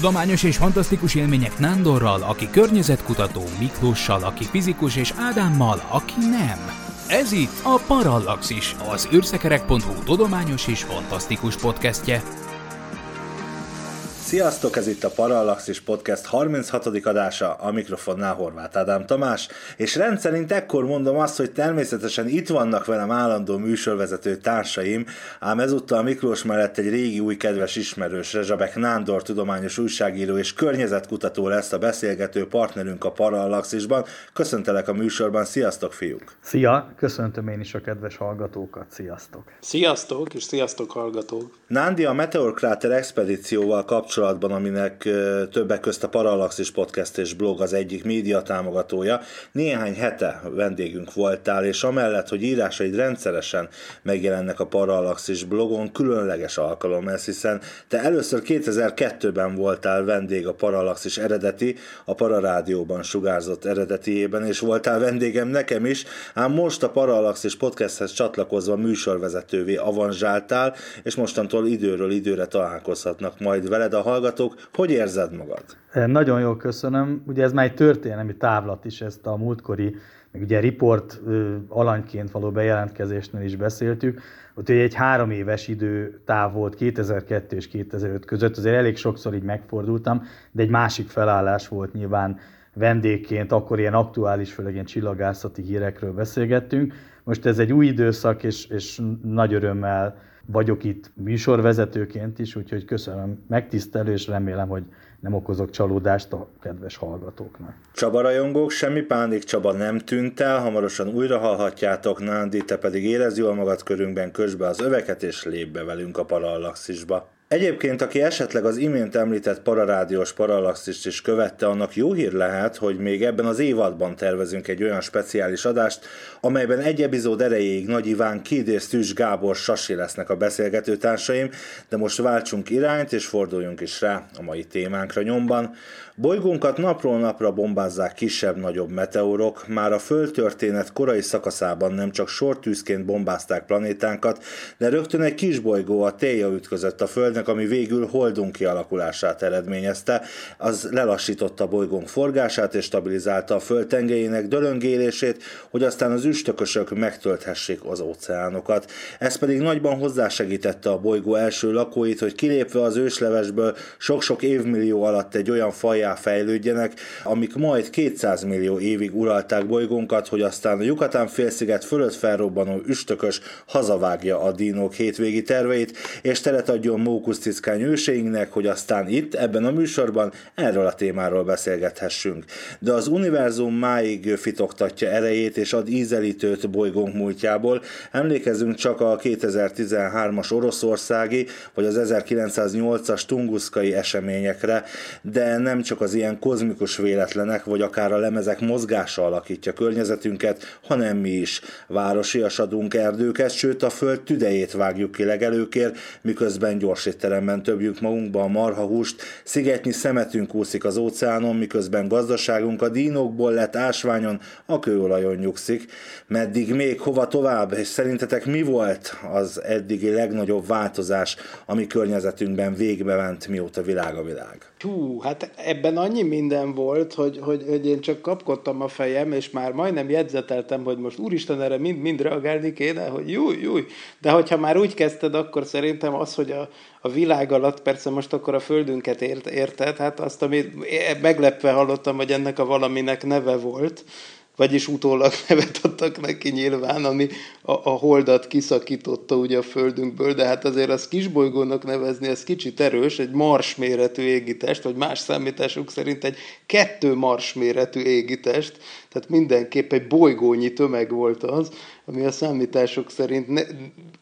Tudományos és fantasztikus élmények Nándorral, aki környezetkutató, Miklóssal, aki fizikus, és Ádámmal, aki nem. Ez itt a Parallaxis, az űrszekerek.hu tudományos és fantasztikus podcastje. Sziasztok, ez itt a Parallaxis Podcast 36. adása, a mikrofonnál Horváth Ádám Tamás, és rendszerint ekkor mondom azt, hogy természetesen itt vannak velem állandó műsorvezető társaim, ám ezúttal Miklós mellett egy régi új kedves ismerős, Rezsabek Nándor tudományos újságíró és környezetkutató lesz a beszélgető partnerünk a Parallaxisban. Köszöntelek a műsorban, sziasztok fiúk! Szia, köszöntöm én is a kedves hallgatókat, sziasztok! Sziasztok, és sziasztok hallgatók! Nándi a Meteorkráter expedícióval kapcsolatban kapcsolatban, aminek többek közt a Parallaxis Podcast és blog az egyik média támogatója. Néhány hete vendégünk voltál, és amellett, hogy írásaid rendszeresen megjelennek a Parallaxis blogon, különleges alkalom ez, hiszen te először 2002-ben voltál vendég a Parallaxis eredeti, a Pararádióban sugárzott eredetiében, és voltál vendégem nekem is, ám most a Parallaxis Podcasthez csatlakozva műsorvezetővé avanzsáltál, és mostantól időről időre találkozhatnak majd veled a hallgatók. Hogy érzed magad? Nagyon jól köszönöm. Ugye ez már egy történelmi távlat is, ezt a múltkori, meg ugye riport alanyként való bejelentkezésnél is beszéltük. Ott ugye egy három éves időtáv volt 2002 és 2005 között, azért elég sokszor így megfordultam, de egy másik felállás volt nyilván vendégként, akkor ilyen aktuális, főleg ilyen csillagászati hírekről beszélgettünk. Most ez egy új időszak, és, és nagy örömmel vagyok itt műsorvezetőként is, úgyhogy köszönöm megtisztelő, és remélem, hogy nem okozok csalódást a kedves hallgatóknak. Csaba rajongók, semmi pánik, Csaba nem tűnt el, hamarosan újra hallhatjátok, Nándi, te pedig érez jól magad körünkben, közbe az öveket, és lép be velünk a parallaxisba. Egyébként, aki esetleg az imént említett pararádiós parallaxist is követte, annak jó hír lehet, hogy még ebben az évadban tervezünk egy olyan speciális adást, amelyben egy epizód erejéig Nagy Iván Kid és Szűs Gábor Sasi lesznek a beszélgető társaim, de most váltsunk irányt és forduljunk is rá a mai témánkra nyomban. Bolygónkat napról napra bombázzák kisebb-nagyobb meteorok, már a földtörténet korai szakaszában nem csak sortűzként bombázták planétánkat, de rögtön egy kis bolygó a Téja ütközött a Földnek, ami végül holdunk kialakulását eredményezte. Az lelassította a bolygónk forgását és stabilizálta a Föld tengelyének dölöngélését, hogy aztán az üstökösök megtölthessék az óceánokat. Ez pedig nagyban hozzásegítette a bolygó első lakóit, hogy kilépve az őslevesből sok-sok évmillió alatt egy olyan fajá fejlődjenek, amik majd 200 millió évig uralták bolygónkat, hogy aztán a Yucatán félsziget fölött felrobbanó üstökös hazavágja a dínók hétvégi terveit, és teret adjon mókusztickány őseinknek, hogy aztán itt, ebben a műsorban erről a témáról beszélgethessünk. De az univerzum máig fitoktatja erejét és ad ízelítőt bolygónk múltjából. Emlékezünk csak a 2013-as oroszországi, vagy az 1908-as tunguszkai eseményekre, de nem csak az ilyen kozmikus véletlenek, vagy akár a lemezek mozgása alakítja környezetünket, hanem mi is. Városias adunk erdőket, sőt a föld tüdejét vágjuk ki legelőkért, miközben gyors étteremben többjük magunkba a marhahúst, szigetnyi szemetünk úszik az óceánon, miközben gazdaságunk a dínokból lett ásványon, a kőolajon nyugszik. Meddig még, hova tovább, és szerintetek mi volt az eddigi legnagyobb változás, ami környezetünkben végbe ment, mióta világ a világ? Hú, hát ebben annyi minden volt, hogy, hogy, hogy én csak kapkodtam a fejem, és már majdnem jegyzeteltem, hogy most úristen, erre mind-mind reagálni kéne, hogy júj, júj. De hogyha már úgy kezdted, akkor szerintem az, hogy a, a világ alatt, persze most akkor a földünket ért, érted, hát azt, amit meglepve hallottam, hogy ennek a valaminek neve volt, vagyis utólag nevet adtak neki nyilván, ami a, a holdat kiszakította ugye a földünkből, de hát azért az kisbolygónak nevezni, ez kicsit erős, egy mars méretű égitest, vagy más számításuk szerint egy kettő mars méretű égitest, tehát mindenképp egy bolygónyi tömeg volt az, ami a számítások szerint ne,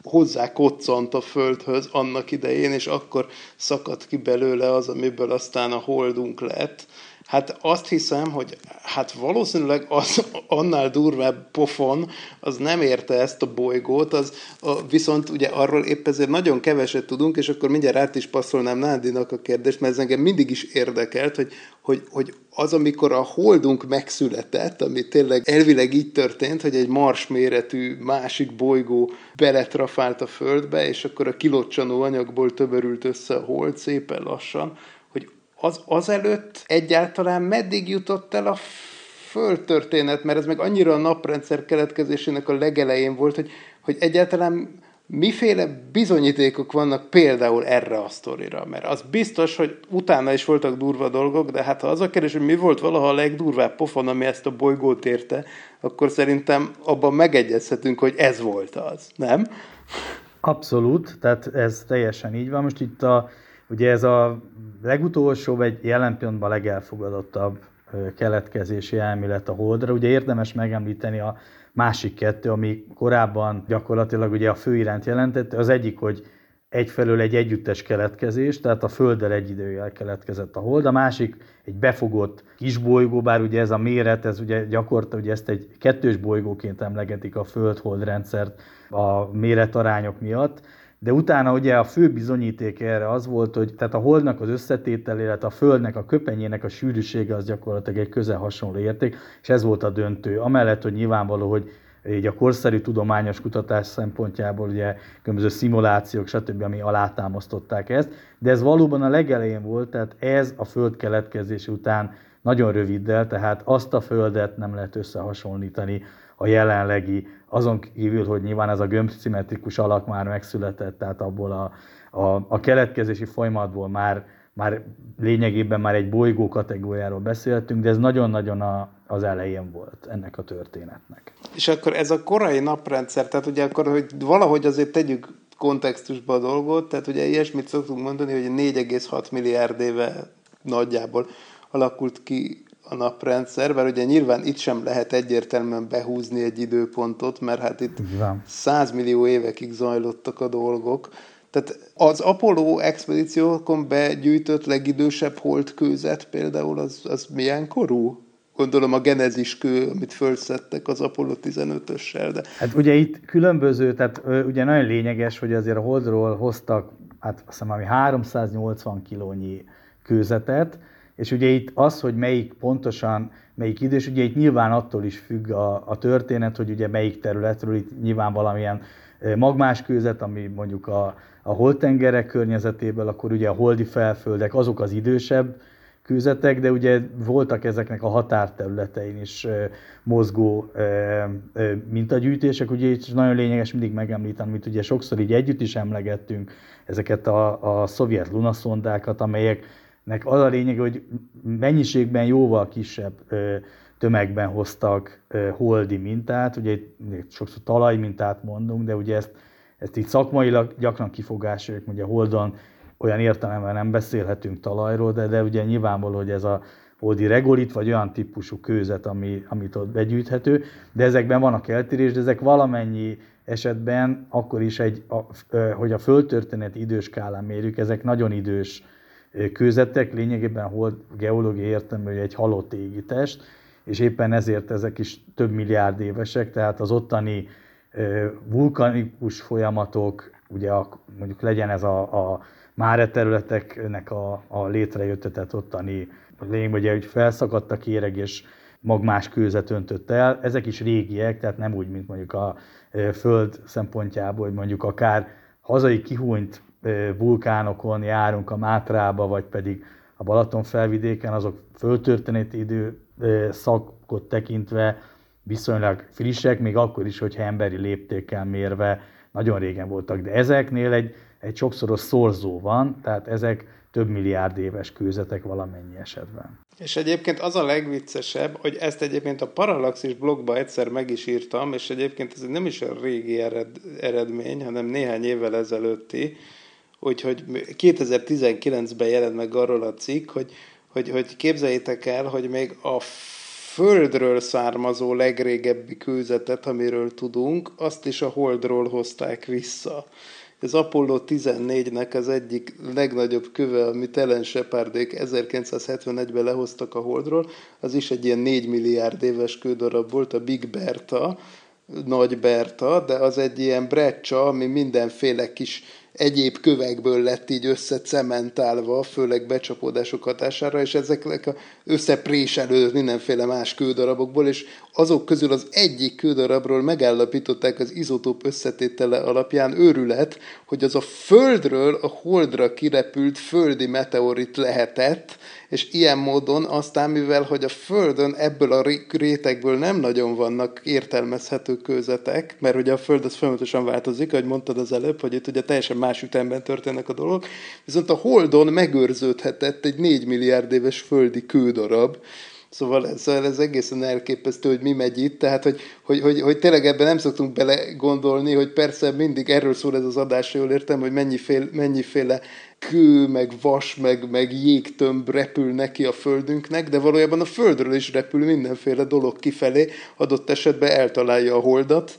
hozzá koccant a Földhöz annak idején, és akkor szakadt ki belőle az, amiből aztán a holdunk lett. Hát azt hiszem, hogy hát valószínűleg az annál durvább pofon, az nem érte ezt a bolygót, az, a, viszont ugye arról épp ezért nagyon keveset tudunk, és akkor mindjárt át is passzolnám Nádinak a kérdést, mert ez engem mindig is érdekelt, hogy, hogy, hogy az, amikor a holdunk megszületett, ami tényleg elvileg így történt, hogy egy mars méretű másik bolygó beletrafált a Földbe, és akkor a kilocsanó anyagból töbörült össze a hold szépen lassan, az azelőtt egyáltalán meddig jutott el a földtörténet, mert ez meg annyira a naprendszer keletkezésének a legelején volt, hogy, hogy egyáltalán miféle bizonyítékok vannak például erre a sztorira? Mert az biztos, hogy utána is voltak durva dolgok, de hát ha az a kérdés, hogy mi volt valaha a legdurvább pofon, ami ezt a bolygót érte, akkor szerintem abban megegyezhetünk, hogy ez volt az, nem? Abszolút, tehát ez teljesen így van. Most itt a Ugye ez a legutolsó, vagy jelen pillanatban legelfogadottabb keletkezési elmélet a Holdra. Ugye érdemes megemlíteni a másik kettő, ami korábban gyakorlatilag ugye a fő iránt jelentette. Az egyik, hogy egyfelől egy együttes keletkezés, tehát a Földdel egy időjel keletkezett a Hold, a másik egy befogott kisbolygó, bár ugye ez a méret, ez ugye gyakorta, ugye ezt egy kettős bolygóként emlegetik a Föld-Hold rendszert a méretarányok miatt, de utána ugye a fő bizonyíték erre az volt, hogy tehát a holdnak az összetétel, illetve a földnek a köpenyének a sűrűsége az gyakorlatilag egy közel hasonló érték, és ez volt a döntő. Amellett, hogy nyilvánvaló, hogy így a korszerű tudományos kutatás szempontjából ugye különböző szimulációk, stb., ami alátámasztották ezt, de ez valóban a legelején volt, tehát ez a föld keletkezés után nagyon röviddel, tehát azt a földet nem lehet összehasonlítani a jelenlegi, azon kívül, hogy nyilván ez a gömbszimmetrikus alak már megszületett, tehát abból a, a, a keletkezési folyamatból már, már lényegében már egy bolygó kategóriáról beszéltünk, de ez nagyon-nagyon a, az elején volt ennek a történetnek. És akkor ez a korai naprendszer, tehát ugye akkor, hogy valahogy azért tegyük kontextusba a dolgot, tehát ugye ilyesmit szoktunk mondani, hogy 4,6 milliárd éve nagyjából alakult ki a naprendszer, mert ugye nyilván itt sem lehet egyértelműen behúzni egy időpontot, mert hát itt Igen. 100 millió évekig zajlottak a dolgok. Tehát az Apollo expedíciókon begyűjtött legidősebb holdkőzet például, az, az milyen korú? Gondolom a genezis kő, amit fölszedtek az Apollo 15-össel. De... Hát ugye itt különböző, tehát ugye nagyon lényeges, hogy azért a Holdról hoztak, hát azt hiszem, ami 380 kilónyi kőzetet, és ugye itt az, hogy melyik pontosan, melyik idő, és ugye itt nyilván attól is függ a, a történet, hogy ugye melyik területről, itt nyilván valamilyen magmás kőzet, ami mondjuk a, a holdtengerek környezetéből, akkor ugye a holdi felföldek, azok az idősebb kőzetek, de ugye voltak ezeknek a határterületein is mozgó mintagyűjtések, ugye itt nagyon lényeges mindig megemlíteni, amit ugye sokszor így együtt is emlegettünk, ezeket a, a szovjet lunaszondákat, amelyek nek az a lényeg, hogy mennyiségben jóval kisebb tömegben hoztak holdi mintát, ugye itt sokszor talajmintát mondunk, de ugye ezt, ezt így szakmailag gyakran kifogások, ugye holdon olyan értelemben nem beszélhetünk talajról, de, de ugye nyilvánvaló, hogy ez a holdi regolit, vagy olyan típusú kőzet, ami, amit ott begyűjthető, de ezekben vannak eltérés, de ezek valamennyi esetben akkor is egy, a, hogy a földtörténeti időskálán mérjük, ezek nagyon idős kőzetek, lényegében hol geológiai értelmű egy halott égi test, és éppen ezért ezek is több milliárd évesek, tehát az ottani vulkanikus folyamatok, ugye a, mondjuk legyen ez a, a máre területeknek a, a létrejötte, tehát ottani lényeg, ugye, hogy felszakadt a kéreg, és magmás kőzet öntött el. Ezek is régiek, tehát nem úgy, mint mondjuk a Föld szempontjából, hogy mondjuk akár hazai kihúnyt vulkánokon járunk a Mátrába, vagy pedig a Balaton felvidéken, azok földtörténeti idő szakot tekintve viszonylag frissek, még akkor is, hogyha emberi léptékkel mérve nagyon régen voltak. De ezeknél egy, egy sokszoros szorzó van, tehát ezek több milliárd éves kőzetek valamennyi esetben. És egyébként az a legviccesebb, hogy ezt egyébként a Parallaxis blogba egyszer meg is írtam, és egyébként ez nem is a régi ered, eredmény, hanem néhány évvel ezelőtti, Úgyhogy 2019-ben jelent meg arról a cikk, hogy, hogy, hogy képzeljétek el, hogy még a Földről származó legrégebbi kőzetet, amiről tudunk, azt is a Holdról hozták vissza. Ez Apollo 14-nek az egyik legnagyobb köve, amit Ellen Shepardék 1971-ben lehoztak a Holdról, az is egy ilyen 4 milliárd éves kődarab volt, a Big Bertha, Nagy Berta, de az egy ilyen brecsa, ami mindenféle kis egyéb kövekből lett így összecementálva, főleg becsapódások hatására, és ezeknek összepréselődött mindenféle más kődarabokból, és azok közül az egyik kődarabról megállapították az izotóp összetétele alapján őrület, hogy az a Földről a Holdra kirepült földi meteorit lehetett, és ilyen módon aztán, mivel hogy a Földön ebből a rétegből nem nagyon vannak értelmezhető kőzetek, mert ugye a Föld az folyamatosan változik, ahogy mondtad az előbb, hogy itt ugye teljesen más ütemben történnek a dolgok, viszont a Holdon megőrződhetett egy 4 milliárd éves földi kődarab, Szóval szóval ez egészen elképesztő, hogy mi megy itt, tehát hogy, hogy, hogy, hogy tényleg ebben nem szoktunk bele gondolni, hogy persze mindig erről szól ez az adás, jól értem, hogy mennyiféle, mennyiféle kő, meg vas, meg, meg jégtömb repül neki a földünknek, de valójában a földről is repül mindenféle dolog kifelé, adott esetben eltalálja a holdat,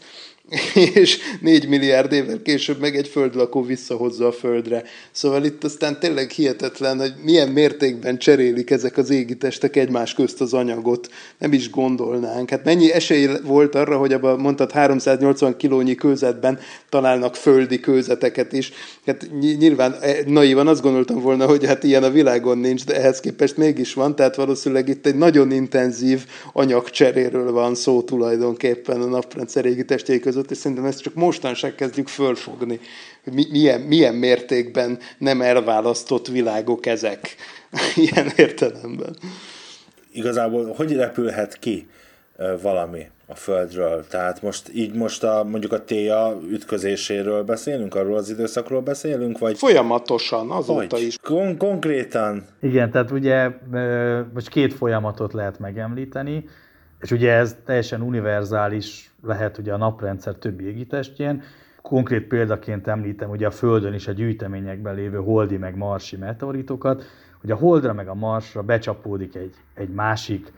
és 4 milliárd évvel később meg egy földlakó visszahozza a földre. Szóval itt aztán tényleg hihetetlen, hogy milyen mértékben cserélik ezek az égitestek egymás közt az anyagot. Nem is gondolnánk. Hát mennyi esély volt arra, hogy abban mondtad 380 kilónyi kőzetben találnak földi kőzeteket is. Hát nyilván e, naívan azt gondoltam volna, hogy hát ilyen a világon nincs, de ehhez képest mégis van, tehát valószínűleg itt egy nagyon intenzív anyagcseréről van szó tulajdonképpen a naprendszer égitestjei között között, és szerintem ezt csak mostanság kezdjük fölfogni, hogy milyen, milyen mértékben nem elválasztott világok ezek ilyen értelemben. Igazából hogy repülhet ki valami a Földről? Tehát most így most a, mondjuk a téja ütközéséről beszélünk, arról az időszakról beszélünk, vagy... Folyamatosan, azóta hogy? is. Kon- konkrétan? Igen, tehát ugye most két folyamatot lehet megemlíteni, és ugye ez teljesen univerzális lehet ugye a naprendszer többi égitestjén. Konkrét példaként említem ugye a Földön is a gyűjteményekben lévő holdi meg marsi meteoritokat, hogy a holdra meg a marsra becsapódik egy, egy másik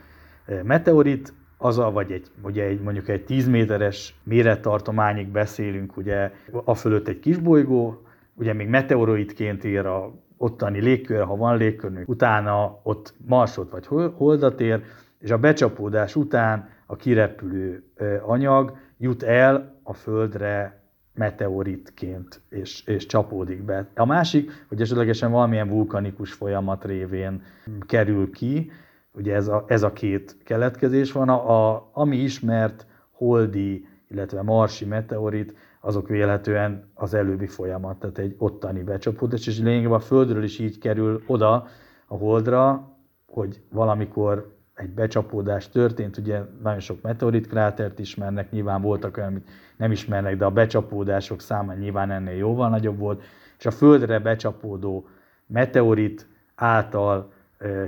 eh, meteorit, az a, vagy egy, ugye egy, mondjuk egy 10 méteres mérettartományig beszélünk, ugye a fölött egy kisbolygó, ugye még meteoroidként ér a ottani légkör, ha van légkör, utána ott Marsot vagy Holdat ér, és a becsapódás után a kirepülő anyag jut el a Földre meteoritként, és, és csapódik be. A másik, hogy esetlegesen valamilyen vulkanikus folyamat révén kerül ki, ugye ez a, ez a két keletkezés van, a, a, ami ismert holdi, illetve marsi meteorit, azok vélhetően az előbbi folyamat, tehát egy ottani becsapódás, és lényegében a Földről is így kerül oda a Holdra, hogy valamikor egy becsapódás történt, ugye nagyon sok meteorit krátert ismernek, nyilván voltak olyan, amit nem ismernek, de a becsapódások száma nyilván ennél jóval nagyobb volt, és a Földre becsapódó meteorit által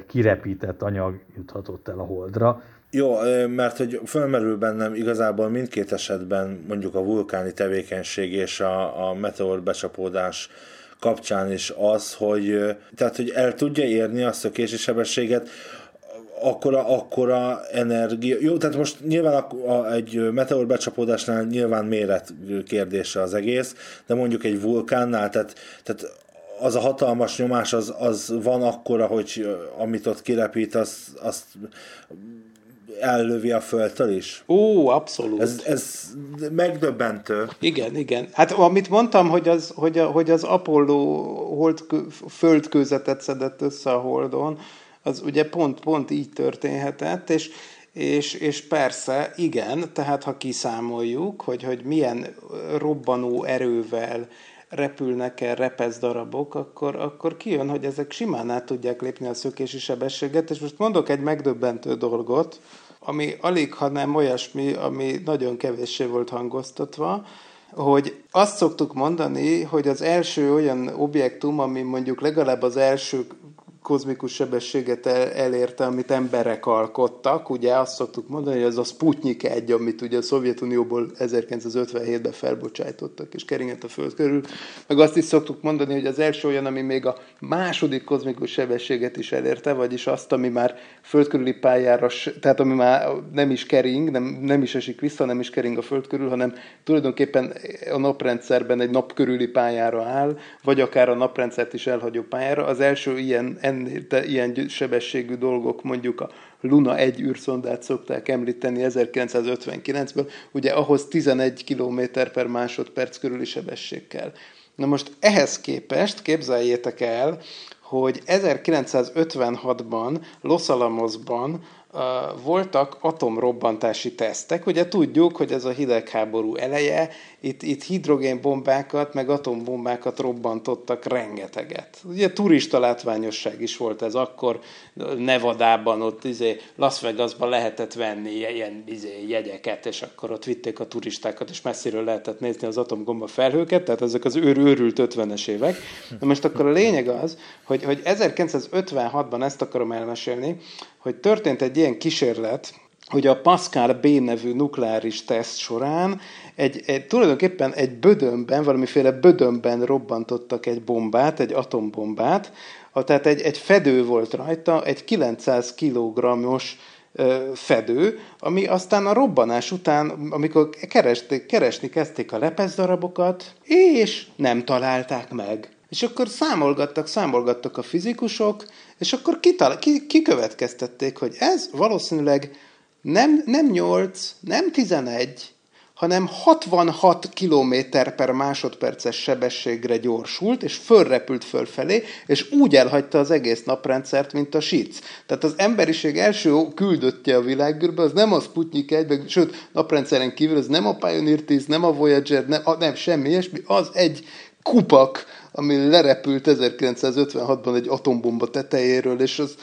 kirepített anyag juthatott el a Holdra. Jó, mert hogy fölmerül bennem igazából mindkét esetben mondjuk a vulkáni tevékenység és a, a meteor becsapódás kapcsán is az, hogy, tehát, hogy el tudja érni a szökési sebességet, akkora, akkora energia. Jó, tehát most nyilván a, a, egy meteor becsapódásnál nyilván méret kérdése az egész, de mondjuk egy vulkánnál, tehát, tehát az a hatalmas nyomás az, az van akkora, hogy amit ott kirepít, az, az ellövi a földtől is? Ó, abszolút. Ez, ez megdöbbentő. Igen, igen. Hát amit mondtam, hogy az, hogy, a, hogy az Apollo hold, földkőzetet szedett össze a Holdon, az ugye pont, pont így történhetett, és, és, és persze, igen, tehát ha kiszámoljuk, hogy, hogy milyen robbanó erővel repülnek el repesz darabok, akkor, akkor kijön, hogy ezek simán át tudják lépni a szökési sebességet, és most mondok egy megdöbbentő dolgot, ami alig, ha nem olyasmi, ami nagyon kevéssé volt hangoztatva, hogy azt szoktuk mondani, hogy az első olyan objektum, ami mondjuk legalább az első kozmikus sebességet elérte, amit emberek alkottak. Ugye azt szoktuk mondani, hogy az a Sputnik 1, amit ugye a Szovjetunióból 1957-ben felbocsájtottak, és keringett a Föld körül. Meg azt is szoktuk mondani, hogy az első olyan, ami még a második kozmikus sebességet is elérte, vagyis azt, ami már Föld körüli pályára, tehát ami már nem is kering, nem, nem is esik vissza, nem is kering a Föld körül, hanem tulajdonképpen a naprendszerben egy nap körüli pályára áll, vagy akár a naprendszert is elhagyó pályára. Az első ilyen ennél, de ilyen sebességű dolgok, mondjuk a Luna 1 űrszondát szokták említeni 1959-ből, ugye ahhoz 11 km per másodperc körüli sebesség kell. Na most ehhez képest képzeljétek el, hogy 1956-ban Los Alamosban voltak atomrobbantási tesztek. Ugye tudjuk, hogy ez a hidegháború eleje, itt, itt hidrogénbombákat, meg atombombákat robbantottak rengeteget. Ugye turista látványosság is volt ez akkor, Nevadában, ott izé, Las Vegasban lehetett venni ilyen izé, jegyeket, és akkor ott vitték a turistákat, és messziről lehetett nézni az atomgomba felhőket, tehát ezek az őr, őrült 50-es évek. Na most akkor a lényeg az, hogy, hogy 1956-ban ezt akarom elmesélni, hogy történt egy ilyen kísérlet, hogy a Pascal B nevű nukleáris teszt során egy, egy, tulajdonképpen egy bödönben, valamiféle bödönben robbantottak egy bombát, egy atombombát, tehát egy, egy fedő volt rajta, egy 900 kg-os fedő, ami aztán a robbanás után, amikor keresték, keresni kezdték a lepezdarabokat, és nem találták meg. És akkor számolgattak, számolgattak a fizikusok, és akkor kital- ki, kikövetkeztették, hogy ez valószínűleg nem, nem 8, nem 11, hanem 66 km per másodperces sebességre gyorsult, és fölrepült fölfelé, és úgy elhagyta az egész naprendszert, mint a SIC. Tehát az emberiség első küldöttje a világűrbe, az nem a Sputnik 1, meg, sőt, naprendszeren kívül, az nem a Pioneer 10, nem a Voyager, nem, nem semmi ilyesmi, az egy kupak, ami lerepült 1956-ban egy atombomba tetejéről, és az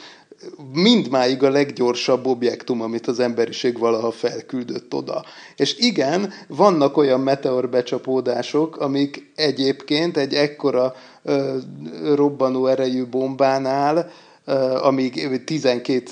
mindmáig a leggyorsabb objektum, amit az emberiség valaha felküldött oda. És igen, vannak olyan meteorbecsapódások, amik egyébként egy ekkora ö, robbanó erejű bombánál, ö, amíg 12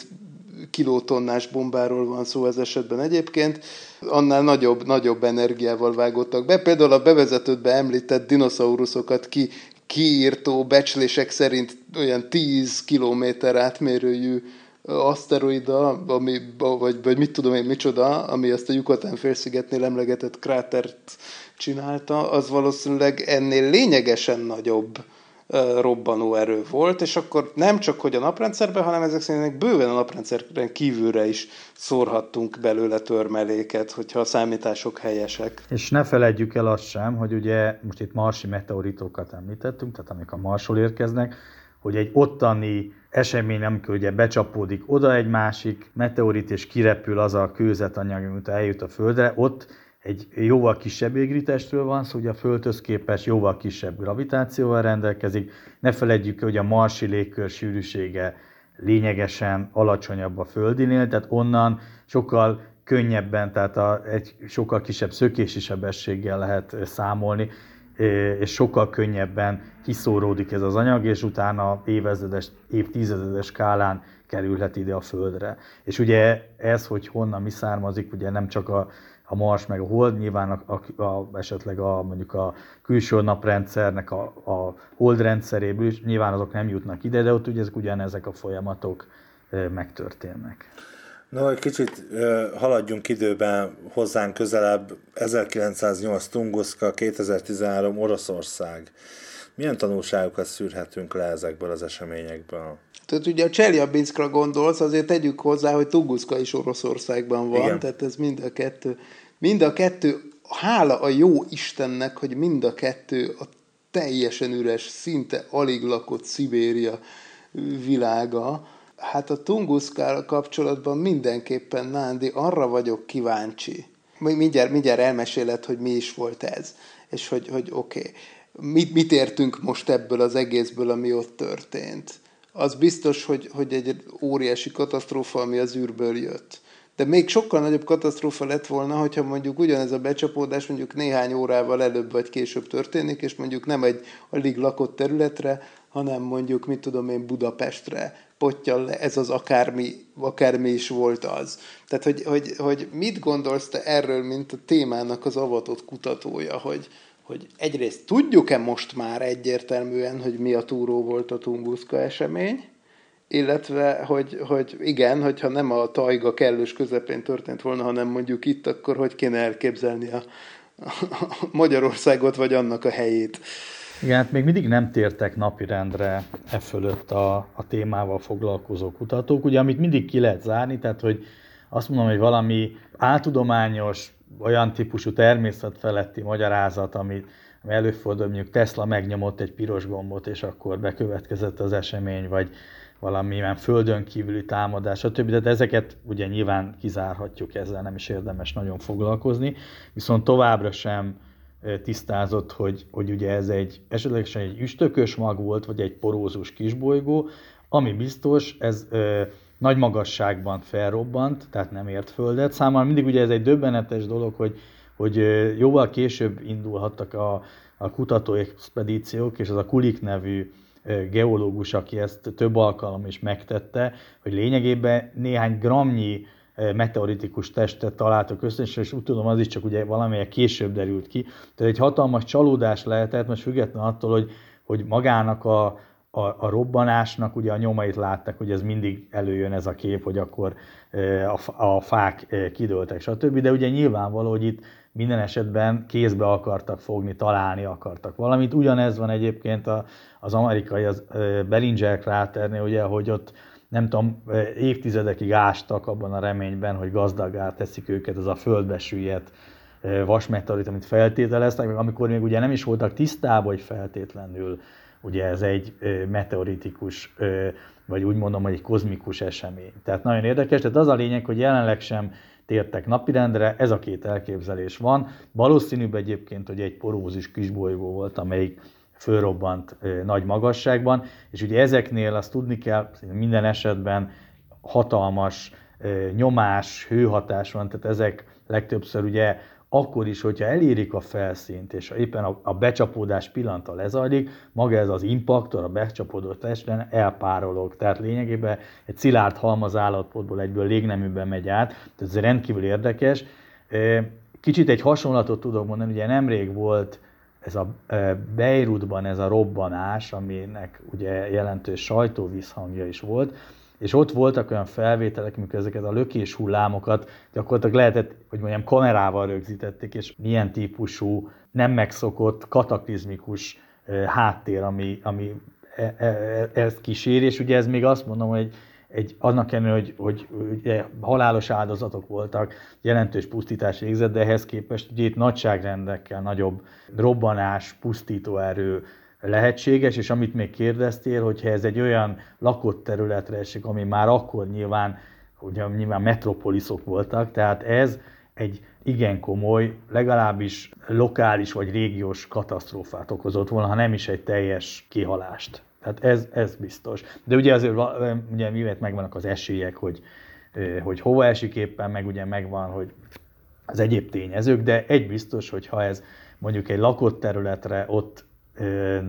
kilotonnás bombáról van szó ez esetben egyébként, annál nagyobb, nagyobb energiával vágottak be. Például a bevezetőtbe említett dinoszauruszokat ki, kiírtó becslések szerint olyan 10 kilométer átmérőjű aszteroida, ami, vagy, vagy mit tudom én micsoda, ami azt a Yucatán félszigetnél emlegetett krátert csinálta, az valószínűleg ennél lényegesen nagyobb robbanó erő volt, és akkor nem csak, hogy a naprendszerben, hanem ezek szerint bőven a naprendszeren kívülre is szórhattunk belőle törmeléket, hogyha a számítások helyesek. És ne feledjük el azt sem, hogy ugye most itt marsi meteoritókat említettünk, tehát amik a marsról érkeznek, hogy egy ottani esemény, amikor ugye becsapódik oda egy másik meteorit, és kirepül az a kőzetanyag, amit eljut a Földre, ott egy jóval kisebb égritestről van szó, ugye a Földhöz képest jóval kisebb gravitációval rendelkezik. Ne felejtjük, hogy a marsi légkör sűrűsége lényegesen alacsonyabb a földinél, tehát onnan sokkal könnyebben, tehát a, egy sokkal kisebb szökési sebességgel lehet számolni, és sokkal könnyebben kiszóródik ez az anyag, és utána évezredes, évtizedes skálán kerülhet ide a Földre. És ugye ez, hogy honnan mi származik, ugye nem csak a a Mars meg a Hold, nyilván a, a, a, esetleg a, mondjuk a külső naprendszernek a, a Hold rendszeréből is, nyilván azok nem jutnak ide, de ott ugye ezek ugyanezek a folyamatok megtörténnek. No, egy kicsit haladjunk időben hozzánk közelebb. 1908 Tunguszka, 2013 Oroszország. Milyen tanulságokat szűrhetünk le ezekből az eseményekből? Tehát ugye a Cseljabinskra gondolsz, azért tegyük hozzá, hogy Tunguszka is Oroszországban van, Igen. tehát ez mind a kettő Mind a kettő, hála a jó Istennek, hogy mind a kettő a teljesen üres, szinte alig lakott Szibéria világa. Hát a Tunguszkával kapcsolatban mindenképpen, Nándi, arra vagyok kíváncsi. Mindjárt, mindjárt elmeséled, hogy mi is volt ez, és hogy, hogy oké, okay, mit, mit értünk most ebből az egészből, ami ott történt. Az biztos, hogy, hogy egy óriási katasztrófa, ami az űrből jött de még sokkal nagyobb katasztrófa lett volna, hogyha mondjuk ugyanez a becsapódás mondjuk néhány órával előbb vagy később történik, és mondjuk nem egy alig lakott területre, hanem mondjuk, mit tudom én, Budapestre pottyal le, ez az akármi, akármi is volt az. Tehát, hogy, hogy, hogy mit gondolsz te erről, mint a témának az avatott kutatója, hogy, hogy egyrészt tudjuk-e most már egyértelműen, hogy mi a túró volt a Tunguszka esemény, illetve, hogy, hogy igen, hogyha nem a tajga kellős közepén történt volna, hanem mondjuk itt, akkor hogy kéne elképzelni a, a Magyarországot, vagy annak a helyét. Igen, hát még mindig nem tértek napirendre e fölött a, a témával foglalkozó kutatók. Ugye, amit mindig ki lehet zárni, tehát, hogy azt mondom, hogy valami áltudományos, olyan típusú természetfeletti magyarázat, amit ami előfordul, mondjuk Tesla megnyomott egy piros gombot, és akkor bekövetkezett az esemény, vagy valamilyen földön kívüli támadás, stb. De ezeket ugye nyilván kizárhatjuk, ezzel nem is érdemes nagyon foglalkozni, viszont továbbra sem tisztázott, hogy, hogy ugye ez egy esetlegesen egy üstökös mag volt, vagy egy porózus kisbolygó, ami biztos, ez nagy magasságban felrobbant, tehát nem ért földet. Számomra mindig ugye ez egy döbbenetes dolog, hogy, hogy jóval később indulhattak a, a kutatóexpedíciók, és az a Kulik nevű geológus, aki ezt több alkalom is megtette, hogy lényegében néhány gramnyi meteoritikus testet találtak össze, és úgy tudom, az is csak ugye valamelyek később derült ki. Tehát egy hatalmas csalódás lehetett, most független attól, hogy, hogy magának a, a, a robbanásnak ugye a nyomait látták, hogy ez mindig előjön ez a kép, hogy akkor a, a fák kidőltek, stb. De ugye nyilvánvaló, hogy itt minden esetben kézbe akartak fogni, találni akartak valamit. Ugyanez van egyébként az amerikai az Beringer kráternél, ugye, hogy ott nem tudom, évtizedekig ástak abban a reményben, hogy gazdagá teszik őket, ez a földbe süllyedt vasmeteorit, amit feltételeztek, meg amikor még ugye nem is voltak tisztában, hogy feltétlenül ugye ez egy meteoritikus, vagy úgy mondom, hogy egy kozmikus esemény. Tehát nagyon érdekes, tehát az a lényeg, hogy jelenleg sem tértek napirendre, ez a két elképzelés van. Valószínűbb egyébként, hogy egy porózis kisbolygó volt, amelyik fölrobbant nagy magasságban, és ugye ezeknél azt tudni kell, minden esetben hatalmas nyomás, hőhatás van, tehát ezek legtöbbször ugye akkor is, hogyha elérik a felszínt, és éppen a, a becsapódás pillanata lezajlik, maga ez az impaktor, a becsapódó testen elpárolog. Tehát lényegében egy szilárd halmaz állapotból egyből légneműben megy át, tehát ez rendkívül érdekes. Kicsit egy hasonlatot tudok mondani, ugye nemrég volt ez a Beirutban ez a robbanás, aminek ugye jelentős sajtóvízhangja is volt, és ott voltak olyan felvételek, amikor ezeket a lökés hullámokat gyakorlatilag lehetett, hogy mondjam, kamerával rögzítették, és milyen típusú, nem megszokott, kataklizmikus háttér, ami, ami e, e, e, ezt kísér, és ugye ez még azt mondom, hogy egy, annak ellenére, hogy, hogy ugye, halálos áldozatok voltak, jelentős pusztítás végzett, de ehhez képest ugye itt nagyságrendekkel nagyobb robbanás, pusztító erő, lehetséges, és amit még kérdeztél, hogyha ez egy olyan lakott területre esik, ami már akkor nyilván, ugye nyilván metropoliszok voltak, tehát ez egy igen komoly, legalábbis lokális vagy régiós katasztrófát okozott volna, ha nem is egy teljes kihalást. Tehát ez, ez biztos. De ugye azért ugye mivel megvannak az esélyek, hogy, hogy hova esik éppen, meg ugye megvan, hogy az egyéb tényezők, de egy biztos, hogy ha ez mondjuk egy lakott területre ott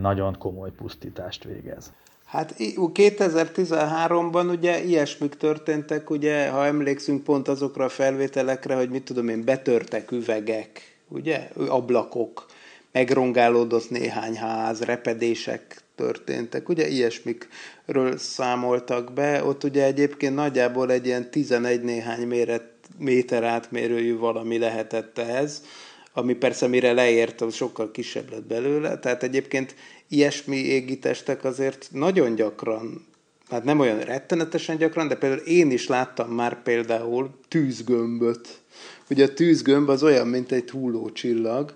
nagyon komoly pusztítást végez. Hát 2013-ban ugye ilyesmik történtek, ugye, ha emlékszünk pont azokra a felvételekre, hogy mit tudom én, betörtek üvegek, ugye, ablakok, megrongálódott néhány ház, repedések történtek, ugye ilyesmikről számoltak be, ott ugye egyébként nagyjából egy ilyen 11 néhány méret, méter átmérőjű valami lehetett ez, ami persze mire leért, az sokkal kisebb lett belőle. Tehát egyébként ilyesmi égitestek azért nagyon gyakran, hát nem olyan rettenetesen gyakran, de például én is láttam már például tűzgömböt. Ugye a tűzgömb az olyan, mint egy hullócsillag,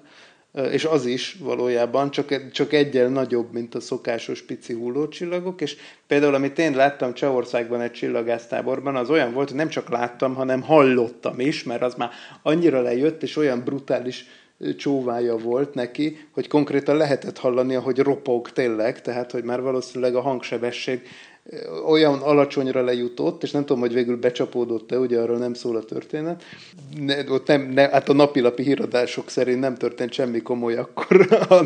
és az is valójában csak, csak egyel nagyobb, mint a szokásos pici hullócsillagok, és például, amit én láttam Csehországban egy csillagásztáborban, az olyan volt, hogy nem csak láttam, hanem hallottam is, mert az már annyira lejött, és olyan brutális csóvája volt neki, hogy konkrétan lehetett hallani, hogy ropog tényleg, tehát hogy már valószínűleg a hangsebesség olyan alacsonyra lejutott, és nem tudom, hogy végül becsapódott-e, ugye arról nem szól a történet. Ne, ott nem, ne, hát a napilapi híradások szerint nem történt semmi komoly akkor a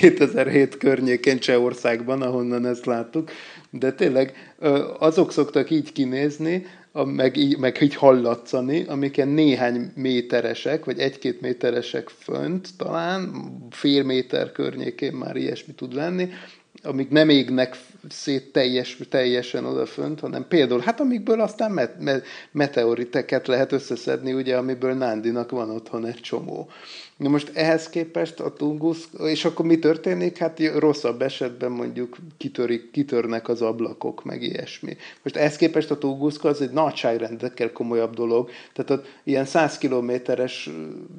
2007 környékén Csehországban, ahonnan ezt láttuk. De tényleg azok szoktak így kinézni, meg, így, meg így hallatszani, amiken néhány méteresek, vagy egy-két méteresek fönt talán, fél méter környékén már ilyesmi tud lenni, amik nem égnek szét teljes, teljesen odafönt, hanem például, hát amikből aztán met, met, meteoriteket lehet összeszedni, ugye, amiből Nándinak van otthon egy csomó. Na most ehhez képest a Tungusz, és akkor mi történik? Hát rosszabb esetben mondjuk kitörik, kitörnek az ablakok, meg ilyesmi. Most ehhez képest a Tunguszka az egy nagyságrendekkel komolyabb dolog. Tehát ott ilyen 100 kilométeres,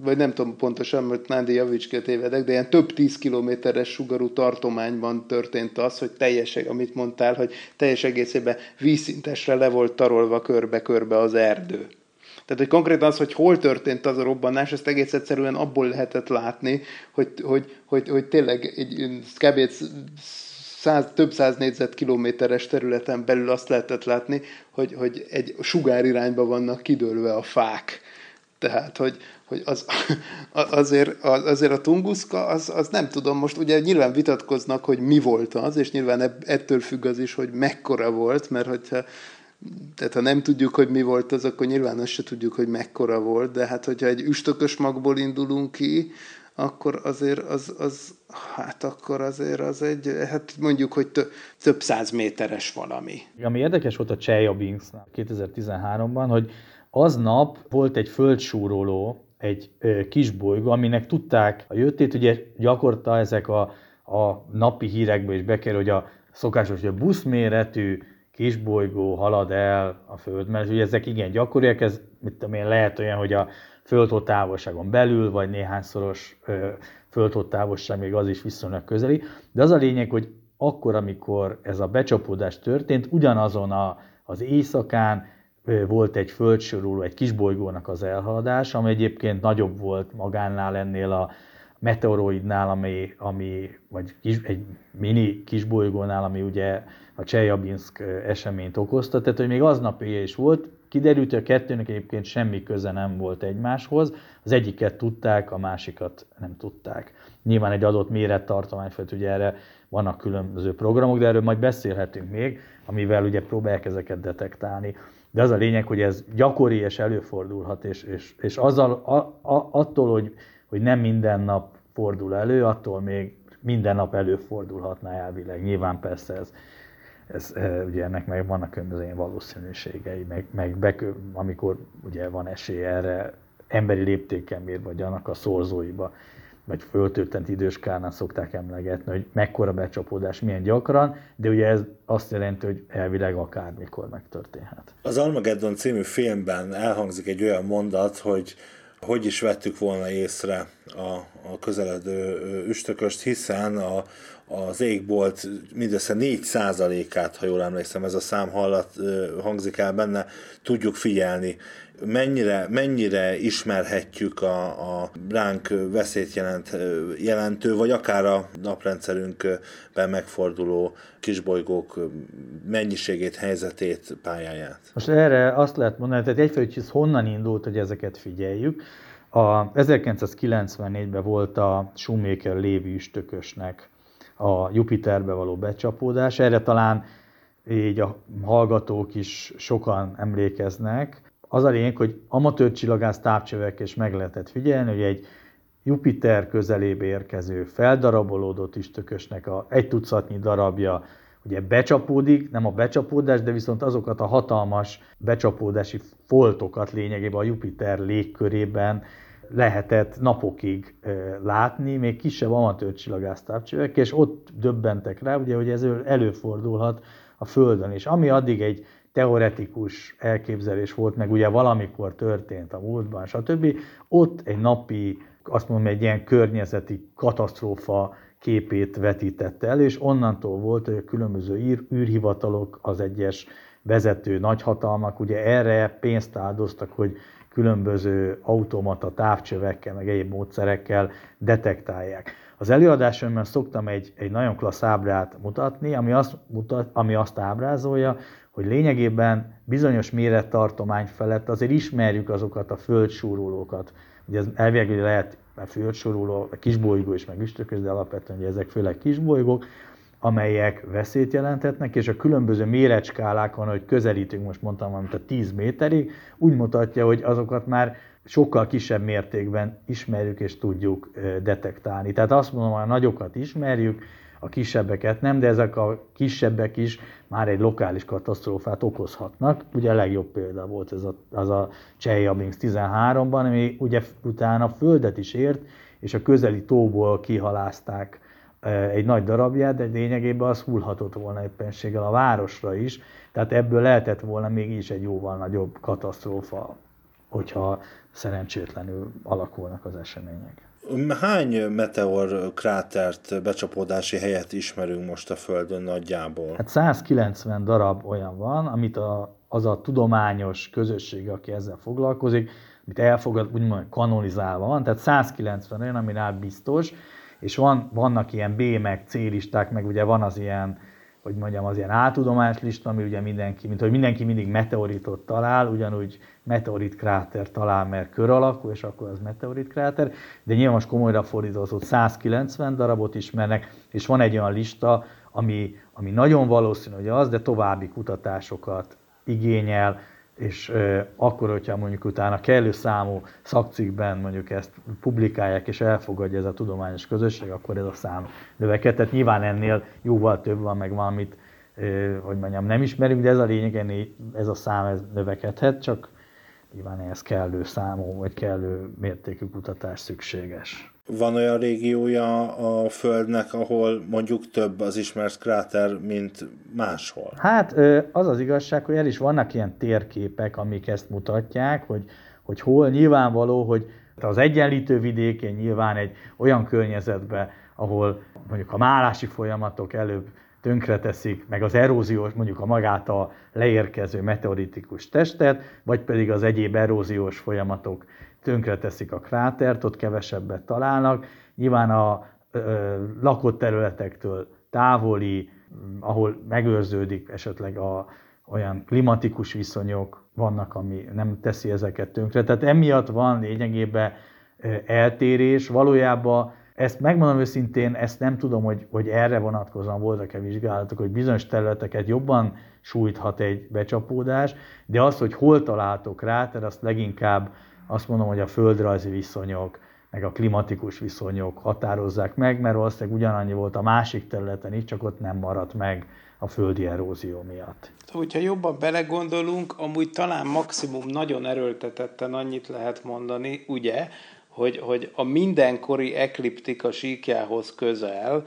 vagy nem tudom pontosan, mert Nándi Javicskét évedek, de ilyen több 10 kilométeres sugarú tartományban történt az, hogy teljes, amit mondtál, hogy teljes egészében vízszintesre le volt tarolva körbe-körbe az erdő. Tehát, hogy konkrétan az, hogy hol történt az a robbanás, ezt egész egyszerűen abból lehetett látni, hogy, hogy, hogy, hogy tényleg egy kb. Száz, több száz négyzetkilométeres területen belül azt lehetett látni, hogy, hogy egy sugárirányba vannak kidőlve a fák. Tehát, hogy, hogy az, azért, azért a tunguszka, az, az nem tudom, most ugye nyilván vitatkoznak, hogy mi volt az, és nyilván ettől függ az is, hogy mekkora volt, mert hogyha tehát ha nem tudjuk, hogy mi volt az, akkor nyilván azt se tudjuk, hogy mekkora volt, de hát hogyha egy üstökös magból indulunk ki, akkor azért az, az, hát akkor azért az egy, hát mondjuk, hogy több száz méteres valami. Ami érdekes volt a Chelyabinksnál 2013-ban, hogy aznap volt egy földsúroló, egy ö, kisbolygó, aminek tudták a jöttét, ugye gyakorta ezek a, a napi hírekbe is bekerül, hogy a szokásos, hogy a buszméretű kisbolygó halad el a Föld, mert ugye ezek igen gyakoriak, ez mit tudom én, lehet olyan, hogy a földhó távolságon belül, vagy néhányszoros földhó távolság, még az is viszonylag közeli, de az a lényeg, hogy akkor, amikor ez a becsapódás történt, ugyanazon a, az éjszakán volt egy földsoruló, egy kisbolygónak az elhaladás, ami egyébként nagyobb volt magánál ennél a meteoroidnál, ami, ami vagy kis, egy mini kisbolygónál, ami ugye a Csejabinsk eseményt okozta, tehát hogy még aznap éjjel is volt, kiderült, hogy a kettőnek egyébként semmi köze nem volt egymáshoz, az egyiket tudták, a másikat nem tudták. Nyilván egy adott mérettartomány felett ugye erre vannak különböző programok, de erről majd beszélhetünk még, amivel ugye próbálják ezeket detektálni. De az a lényeg, hogy ez gyakori és előfordulhat, és, és, és azzal, a, a, attól, hogy, hogy nem minden nap fordul elő, attól még minden nap előfordulhatna elvileg. Nyilván persze ez ez, ugye ennek meg vannak különböző valószínűségei, meg, meg bekö, amikor ugye van esély erre emberi léptéken mér, vagy annak a szorzóiba, vagy föltöltent időskálnál szokták emlegetni, hogy mekkora becsapódás, milyen gyakran, de ugye ez azt jelenti, hogy elvileg akármikor megtörténhet. Az Armageddon című filmben elhangzik egy olyan mondat, hogy hogy is vettük volna észre a, a közeledő üstököst, hiszen a, az égbolt mindössze 4%-át, ha jól emlékszem, ez a szám hallat, hangzik el benne, tudjuk figyelni. Mennyire, mennyire ismerhetjük a, a ránk veszélyt jelent, jelentő, vagy akár a naprendszerünkben megforduló kisbolygók mennyiségét, helyzetét, pályáját? Most erre azt lehet mondani, tehát egyfelől, hogy ez honnan indult, hogy ezeket figyeljük. A 1994-ben volt a Shoemaker lévi üstökösnek a Jupiterbe való becsapódás. Erre talán így a hallgatók is sokan emlékeznek. Az a lényeg, hogy amatőr csillagász távcsövek és meg lehetett figyelni, hogy egy Jupiter közelébe érkező feldarabolódott üstökösnek a egy tucatnyi darabja ugye becsapódik, nem a becsapódás, de viszont azokat a hatalmas becsapódási foltokat lényegében a Jupiter légkörében lehetett napokig látni, még kisebb amatőr csillagásztávcsövek, és ott döbbentek rá, ugye, hogy ez előfordulhat a Földön is. Ami addig egy teoretikus elképzelés volt, meg ugye valamikor történt a múltban, stb. Ott egy napi, azt mondom, egy ilyen környezeti katasztrófa képét vetítette el, és onnantól volt, hogy a különböző űr, űrhivatalok, az egyes vezető nagyhatalmak ugye erre pénzt áldoztak, hogy különböző automata távcsövekkel, meg egyéb módszerekkel detektálják. Az előadásomban szoktam egy, egy nagyon klassz ábrát mutatni, ami azt, mutat, ami azt ábrázolja, hogy lényegében bizonyos mérettartomány felett azért ismerjük azokat a földsúrulókat. Ugye ez elvileg lehet a kisbolygó is, meg üstökös, de alapvetően ugye ezek főleg kisbolygók, amelyek veszélyt jelentetnek, és a különböző méretskálákon, hogy közelítünk, most mondtam valamit a 10 méterig, úgy mutatja, hogy azokat már sokkal kisebb mértékben ismerjük és tudjuk detektálni. Tehát azt mondom, a nagyokat ismerjük, a kisebbeket nem, de ezek a kisebbek is már egy lokális katasztrófát okozhatnak. Ugye a legjobb példa volt ez a, az a Chelyabinsk 13-ban, ami ugye utána Földet is ért, és a közeli tóból kihalázták egy nagy darabját, de lényegében az hullhatott volna éppenséggel a városra is, tehát ebből lehetett volna mégis egy jóval nagyobb katasztrófa, hogyha szerencsétlenül alakulnak az események. Hány meteor krátert, becsapódási helyet ismerünk most a Földön nagyjából? Hát 190 darab olyan van, amit a, az a tudományos közösség, aki ezzel foglalkozik, amit elfogad, úgymond kanonizálva van, tehát 190 olyan, aminál biztos, és van, vannak ilyen B meg C listák, meg ugye van az ilyen, hogy mondjam, az ilyen áltudományos lista, ami ugye mindenki, mint hogy mindenki mindig meteoritot talál, ugyanúgy meteorit kráter talál, mert kör alakú, és akkor az meteorit kráter, de nyilván most komolyra fordított 190 darabot ismernek, és van egy olyan lista, ami, ami nagyon valószínű, hogy az, de további kutatásokat igényel, és akkor, hogyha mondjuk utána kellő számú szakcikkben mondjuk ezt publikálják és elfogadja ez a tudományos közösség, akkor ez a szám növekedhet. Tehát nyilván ennél jóval több van, meg valamit, hogy mondjam, nem ismerünk, de ez a lényeg, ez a szám ez növekedhet, csak nyilván ehhez kellő számú, vagy kellő mértékű kutatás szükséges. Van olyan régiója a Földnek, ahol mondjuk több az ismert kráter, mint máshol? Hát az az igazság, hogy el is vannak ilyen térképek, amik ezt mutatják, hogy, hogy hol nyilvánvaló, hogy az egyenlítő vidékén nyilván egy olyan környezetben, ahol mondjuk a málási folyamatok előbb tönkreteszik, meg az eróziós, mondjuk a magát a leérkező meteoritikus testet, vagy pedig az egyéb eróziós folyamatok tönkreteszik a krátert, ott kevesebbet találnak. Nyilván a ö, lakott területektől távoli, ahol megőrződik esetleg a, olyan klimatikus viszonyok vannak, ami nem teszi ezeket tönkre. Tehát emiatt van lényegében eltérés. Valójában ezt megmondom őszintén, ezt nem tudom, hogy, hogy erre vonatkozóan voltak-e vizsgálatok, hogy bizonyos területeket jobban sújthat egy becsapódás, de az, hogy hol találtok rá, tehát azt leginkább azt mondom, hogy a földrajzi viszonyok, meg a klimatikus viszonyok határozzák meg, mert valószínűleg ugyanannyi volt a másik területen is, csak ott nem maradt meg a földi erózió miatt. Hogyha jobban belegondolunk, amúgy talán maximum nagyon erőltetetten annyit lehet mondani, ugye, hogy, hogy a mindenkori ekliptika síkjához közel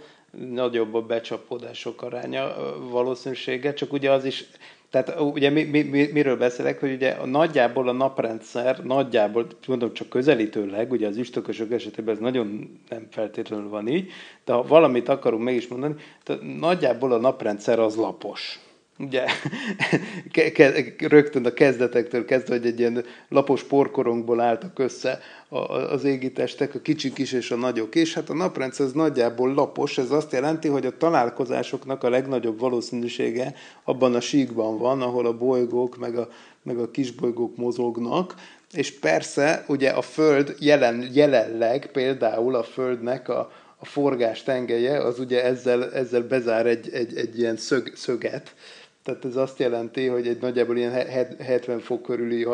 nagyobb a becsapódások aránya valószínűsége, csak ugye az is tehát ugye mi, mi, mi, miről beszélek, hogy ugye a, nagyjából a naprendszer, nagyjából, mondom csak közelítőleg, ugye az üstökösök esetében ez nagyon nem feltétlenül van így, de ha valamit akarunk mégis mondani, tehát nagyjából a naprendszer az lapos ugye rögtön a kezdetektől kezdve, hogy egy ilyen lapos porkorongból álltak össze az égitestek, a kicsik is és a nagyok. Is. Hát a naprendszer az nagyjából lapos, ez azt jelenti, hogy a találkozásoknak a legnagyobb valószínűsége abban a síkban van, ahol a bolygók meg a, meg a kisbolygók mozognak, és persze ugye a Föld jelen, jelenleg például a Földnek a, a forgás tengelye, az ugye ezzel, ezzel bezár egy, egy, egy ilyen szög, szöget, tehát ez azt jelenti, hogy egy nagyjából ilyen 70 fok körüli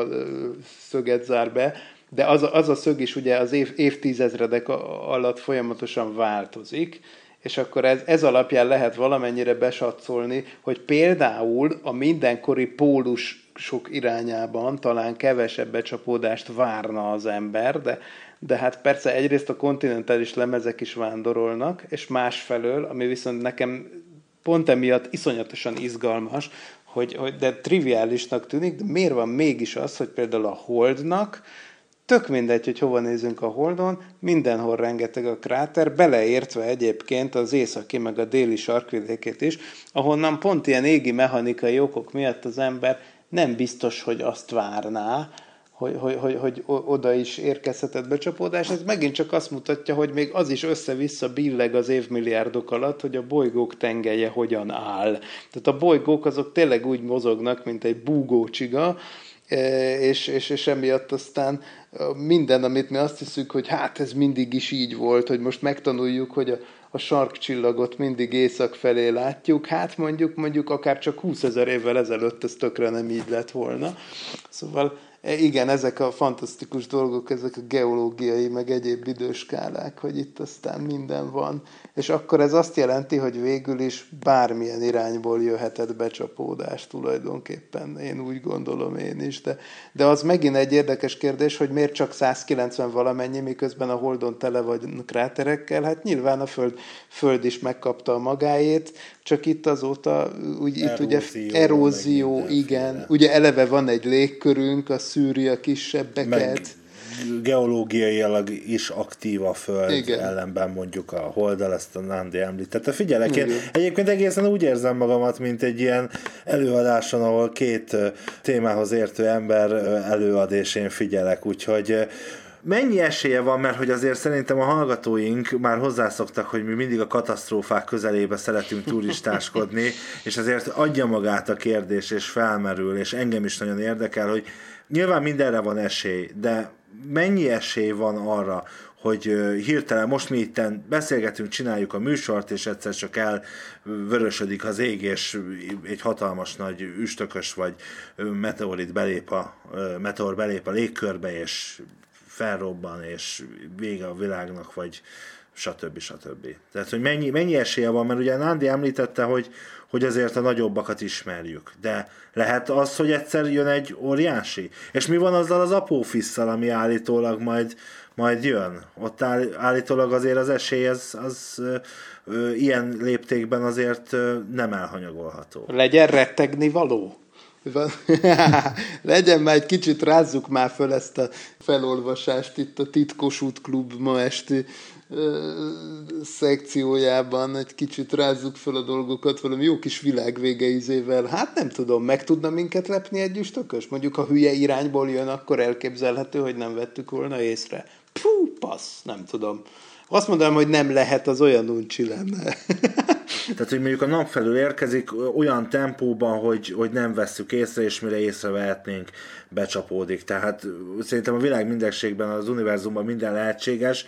szöget zár be, de az a, az a szög is ugye az év, évtizedredek alatt folyamatosan változik, és akkor ez, ez alapján lehet valamennyire besatszolni, hogy például a mindenkori pólus sok irányában talán kevesebb becsapódást várna az ember, de, de hát persze egyrészt a kontinentális lemezek is vándorolnak, és másfelől, ami viszont nekem pont emiatt iszonyatosan izgalmas, hogy, hogy de triviálisnak tűnik, de miért van mégis az, hogy például a Holdnak, tök mindegy, hogy hova nézünk a Holdon, mindenhol rengeteg a kráter, beleértve egyébként az északi meg a déli sarkvidékét is, ahonnan pont ilyen égi mechanikai okok miatt az ember nem biztos, hogy azt várná, hogy, hogy, hogy, hogy oda is érkezhetett becsapódás. Ez megint csak azt mutatja, hogy még az is össze-vissza billeg az évmilliárdok alatt, hogy a bolygók tengelye hogyan áll. Tehát a bolygók azok tényleg úgy mozognak, mint egy búgócsiga, e, és, és, és emiatt aztán minden, amit mi azt hiszük, hogy hát ez mindig is így volt, hogy most megtanuljuk, hogy a, a sarkcsillagot mindig észak felé látjuk, hát mondjuk, mondjuk akár csak 20 ezer évvel ezelőtt ez tökre nem így lett volna. Szóval igen, ezek a fantasztikus dolgok, ezek a geológiai, meg egyéb időskálák, hogy itt aztán minden van. És akkor ez azt jelenti, hogy végül is bármilyen irányból jöhetett becsapódás tulajdonképpen. Én úgy gondolom én is. De, de az megint egy érdekes kérdés, hogy miért csak 190 valamennyi, miközben a Holdon tele vagy kráterekkel. Hát nyilván a Föld, Föld is megkapta a magáét, csak itt azóta úgy, itt ugye erózió, igen. Ugye eleve van egy légkörünk, a szűri a kisebbeket. Meg geológiailag is aktív a Föld Igen. ellenben mondjuk a Holdal, ezt a Nandi említette. Figyelek, én egyébként egészen úgy érzem magamat, mint egy ilyen előadáson, ahol két témához értő ember előad, és én figyelek, úgyhogy mennyi esélye van, mert hogy azért szerintem a hallgatóink már hozzászoktak, hogy mi mindig a katasztrófák közelébe szeretünk turistáskodni, és azért adja magát a kérdés, és felmerül, és engem is nagyon érdekel, hogy nyilván mindenre van esély, de mennyi esély van arra, hogy hirtelen most mi itt beszélgetünk, csináljuk a műsort, és egyszer csak elvörösödik az ég, és egy hatalmas nagy üstökös vagy meteorit belép a, meteor belép a légkörbe, és felrobban, és vége a világnak, vagy stb. stb. Tehát, hogy mennyi, mennyi esélye van, mert ugye Nándi említette, hogy, hogy azért a nagyobbakat ismerjük, de lehet az, hogy egyszer jön egy óriási? És mi van azzal az apófisszal, ami állítólag majd, majd jön? Ott áll, állítólag azért az esély az, az ö, ö, ilyen léptékben azért ö, nem elhanyagolható. Legyen rettegni való? Legyen már egy kicsit, rázzuk már föl ezt a felolvasást itt a Titkos Útklub ma esti szekciójában egy kicsit rázzuk fel a dolgokat valami jó kis világvégeizével. Hát nem tudom, meg tudna minket lepni egy üstökös? Mondjuk ha hülye irányból jön, akkor elképzelhető, hogy nem vettük volna észre. Pú, passz, nem tudom. Azt mondanám, hogy nem lehet, az olyan uncsi lenne. Tehát, hogy mondjuk a nap felül érkezik olyan tempóban, hogy, hogy nem vesszük észre, és mire észrevehetnénk, becsapódik. Tehát szerintem a világ mindegségben, az univerzumban minden lehetséges,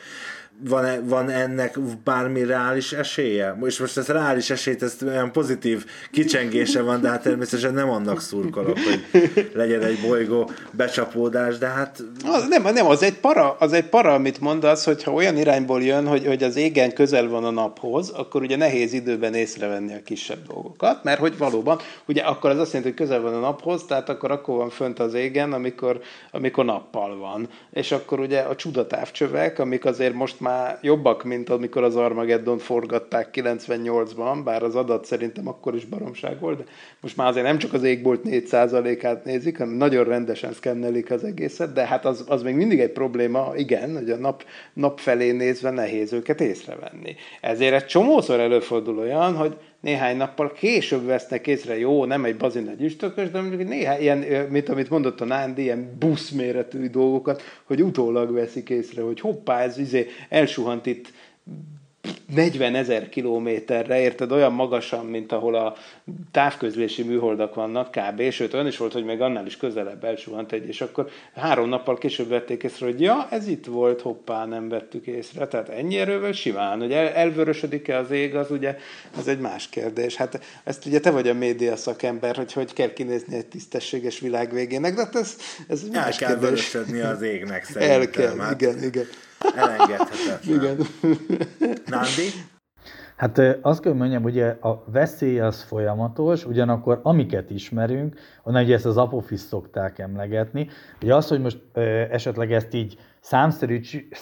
van, -e, van ennek bármi reális esélye? És most ez reális esélyt, ez olyan pozitív kicsengése van, de hát természetesen nem annak szurkolok, hogy legyen egy bolygó becsapódás, de hát... Az, nem, nem, az egy para, az egy para, amit mondasz, hogyha olyan irányból jön, hogy, hogy az égen közel van a naphoz, akkor ugye nehéz időben észrevenni a kisebb dolgokat, mert hogy valóban, ugye akkor az azt jelenti, hogy közel van a naphoz, tehát akkor akkor van fönt az égen, amikor, amikor nappal van. És akkor ugye a csudatávcsövek, amik azért most már már jobbak, mint amikor az Armageddon forgatták 98-ban, bár az adat szerintem akkor is baromság volt, de most már azért nem csak az égbolt 4%-át nézik, hanem nagyon rendesen szkennelik az egészet, de hát az, az még mindig egy probléma, igen, hogy a nap, nap felé nézve nehéz őket észrevenni. Ezért egy csomószor előfordul olyan, hogy néhány nappal később vesznek észre, jó, nem egy bazin egy üstökös, de mondjuk néhány ilyen, mint amit mondott a Nándi, ilyen buszméretű dolgokat, hogy utólag veszik észre, hogy hoppá, ez izé elsuhant itt 40 ezer kilométerre, érted, olyan magasan, mint ahol a távközlési műholdak vannak, kb. Sőt, olyan is volt, hogy még annál is közelebb elsuhant egy, és akkor három nappal később vették észre, hogy ja, ez itt volt, hoppá, nem vettük észre. Tehát ennyi erővel simán, hogy el, elvörösödik-e az ég, az ugye, az egy más kérdés. Hát ezt ugye te vagy a média szakember, hogy hogy kell kinézni egy tisztességes világ végének, de hát ez, ez El más kell kérdés. az égnek szerintem. El kell, hát. igen, igen. Elengedhetetlen. Igen. Nandi? Hát azt kell mondjam, ugye a veszély az folyamatos, ugyanakkor amiket ismerünk, onnan ugye ezt az apofis szokták emlegetni, ugye az, hogy most ö, esetleg ezt így számszerűsítsük,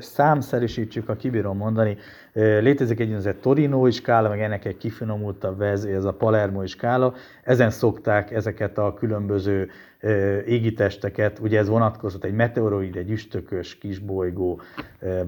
számszerűsítsük, ha kibírom mondani, Létezik egy úgynevezett Torinói skála, meg ennek egy kifinomultabb verzió, ez a Palermoi skála. Ezen szokták ezeket a különböző égitesteket, ugye ez vonatkozott egy meteoroid, egy üstökös kisbolygó,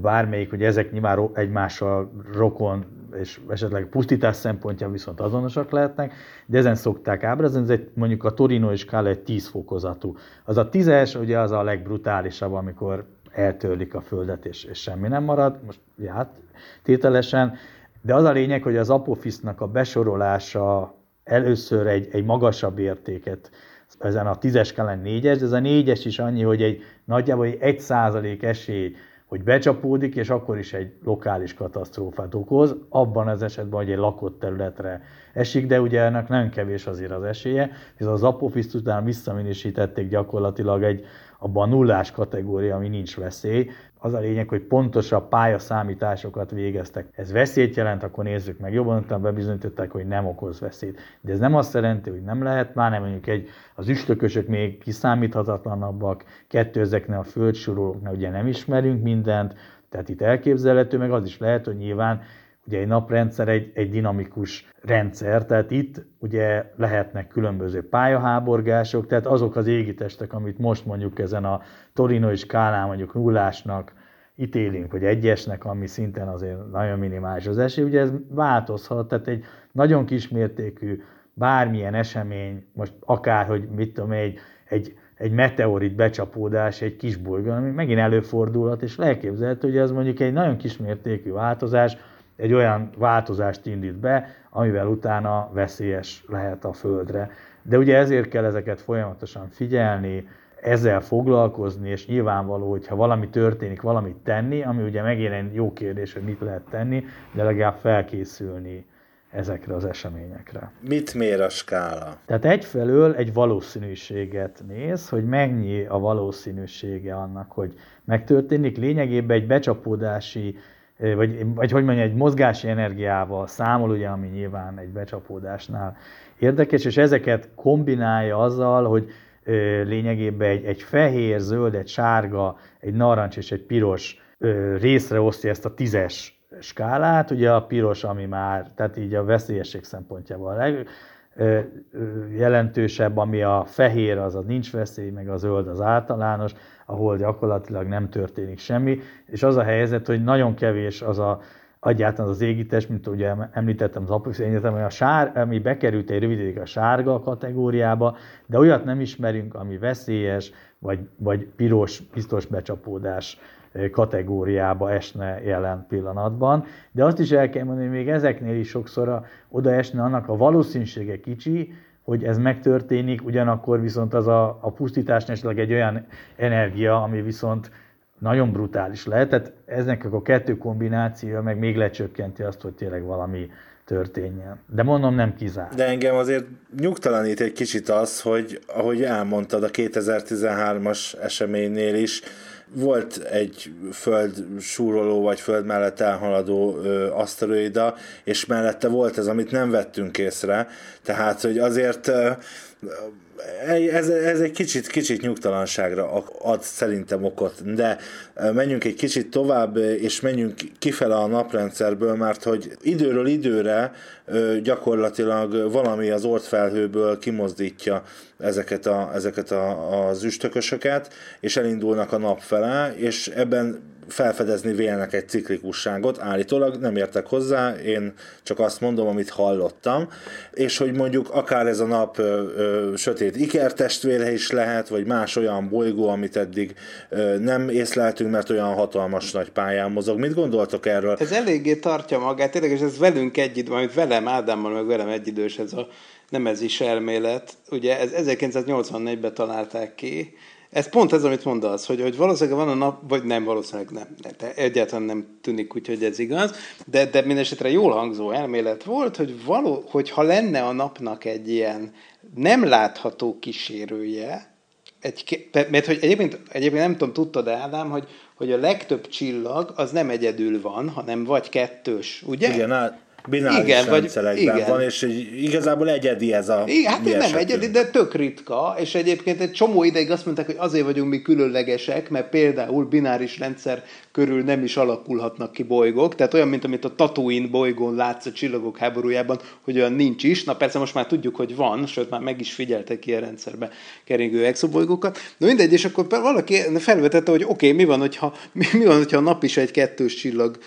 bármelyik, ugye ezek nyilván egymással rokon és esetleg pusztítás szempontja viszont azonosak lehetnek, de ezen szokták ábrázolni, ez egy, mondjuk a Torinoi skála egy 10 fokozatú. Az a tízes, ugye az a legbrutálisabb, amikor eltörlik a földet, és, és semmi nem marad, most hát tételesen, de az a lényeg, hogy az apofisznak a besorolása először egy, egy magasabb értéket, ezen a tízes skálán négyes, de ez a négyes is annyi, hogy egy nagyjából egy, egy százalék esély, hogy becsapódik, és akkor is egy lokális katasztrófát okoz, abban az esetben, hogy egy lakott területre esik, de ugye ennek nem kevés azért az esélye, és az apofiszt után visszaminősítették gyakorlatilag egy abban a nullás kategória, ami nincs veszély. Az a lényeg, hogy pontosabb pályaszámításokat végeztek. Ez veszélyt jelent, akkor nézzük meg. Jobban utána bebizonyították, hogy nem okoz veszélyt. De ez nem azt jelenti, hogy nem lehet, már nem mondjuk egy, az üstökösök még kiszámíthatatlanabbak, kettő ezeknél a földsorolóknál ugye nem ismerünk mindent, tehát itt elképzelhető, meg az is lehet, hogy nyilván Ugye egy naprendszer egy, egy dinamikus rendszer, tehát itt ugye lehetnek különböző pályaháborgások, tehát azok az égitestek, amit most mondjuk ezen a Torino skálán mondjuk nullásnak ítélünk, vagy egyesnek, ami szinten azért nagyon minimális az esély, ugye ez változhat, tehát egy nagyon kismértékű bármilyen esemény, most akár, hogy mit tudom, egy, egy, egy meteorit becsapódás egy kis bolygón, ami megint előfordulhat, és elképzelhető, hogy ez mondjuk egy nagyon kismértékű változás, egy olyan változást indít be, amivel utána veszélyes lehet a Földre. De ugye ezért kell ezeket folyamatosan figyelni, ezzel foglalkozni, és nyilvánvaló, hogy ha valami történik, valamit tenni, ami ugye megint egy jó kérdés, hogy mit lehet tenni, de legalább felkészülni ezekre az eseményekre. Mit mér a skála? Tehát egyfelől egy valószínűséget néz, hogy mennyi a valószínűsége annak, hogy megtörténik. Lényegében egy becsapódási vagy, vagy hogy mondja, egy mozgási energiával számol, ugye, ami nyilván egy becsapódásnál érdekes, és ezeket kombinálja azzal, hogy lényegében egy, egy fehér, zöld, egy sárga, egy narancs és egy piros részre osztja ezt a tízes skálát, ugye a piros, ami már, tehát így a veszélyesség szempontjából a leg, jelentősebb, ami a fehér, az a nincs veszély, meg a zöld az általános, ahol gyakorlatilag nem történik semmi, és az a helyzet, hogy nagyon kevés az a, egyáltalán az égítés, mint ugye említettem az Apox Egyetem, hogy a sár, ami bekerült egy rövid a sárga kategóriába, de olyat nem ismerünk, ami veszélyes, vagy, vagy piros, biztos becsapódás kategóriába esne jelen pillanatban. De azt is el kell mondani, hogy még ezeknél is sokszor oda esne annak a valószínűsége kicsi, hogy ez megtörténik, ugyanakkor viszont az a, a pusztítás esetleg egy olyan energia, ami viszont nagyon brutális lehet. Tehát eznek a kettő kombinációja meg még lecsökkenti azt, hogy tényleg valami történjen. De mondom, nem kizár. De engem azért nyugtalanít egy kicsit az, hogy ahogy elmondtad a 2013-as eseménynél is, volt egy föld súroló vagy föld mellett elhaladó ö, aszteroida, és mellette volt ez, amit nem vettünk észre, tehát hogy azért ö, ez, ez egy kicsit, kicsit nyugtalanságra ad szerintem okot, de menjünk egy kicsit tovább, és menjünk kifele a naprendszerből, mert hogy időről időre gyakorlatilag valami az ortfelhőből kimozdítja ezeket, a, ezeket a, az üstökösöket, és elindulnak a nap fele, és ebben felfedezni vélnek egy ciklikusságot, állítólag nem értek hozzá, én csak azt mondom, amit hallottam, és hogy mondjuk akár ez a nap ö, ö, sötét ikertestvére is lehet, vagy más olyan bolygó, amit eddig ö, nem észleltünk, mert olyan hatalmas nagy pályán mozog. Mit gondoltok erről? Ez eléggé tartja magát, tényleg, és ez velünk egy amit velem, Ádámmal, meg velem egyidős ez a nem ez is elmélet. Ugye ez 1984-ben találták ki, ez pont ez, amit mondasz, hogy, hogy valószínűleg van a nap, vagy nem, valószínűleg nem, de egyáltalán nem tűnik úgy, hogy ez igaz, de, de mindesetre jól hangzó elmélet volt, hogy, való, hogy ha lenne a napnak egy ilyen nem látható kísérője, egy, mert hogy egyébként, egyébként nem tudom, tudtad Ádám, hogy, hogy a legtöbb csillag az nem egyedül van, hanem vagy kettős, ugye? Igen, bináris igen, rendszerekben vagy, igen. van, és igazából egyedi ez a igen, Hát nem esetünk. egyedi, de tök ritka, és egyébként egy csomó ideig azt mondták, hogy azért vagyunk mi különlegesek, mert például bináris rendszer körül nem is alakulhatnak ki bolygók, tehát olyan, mint amit a Tatooine bolygón látsz a csillagok háborújában, hogy olyan nincs is. Na persze most már tudjuk, hogy van, sőt már meg is figyeltek ilyen rendszerbe keringő exobolygókat. Na mindegy, és akkor valaki felvetette, hogy oké, okay, mi van, hogyha, mi, mi van, hogyha a nap is egy kettős csillagnak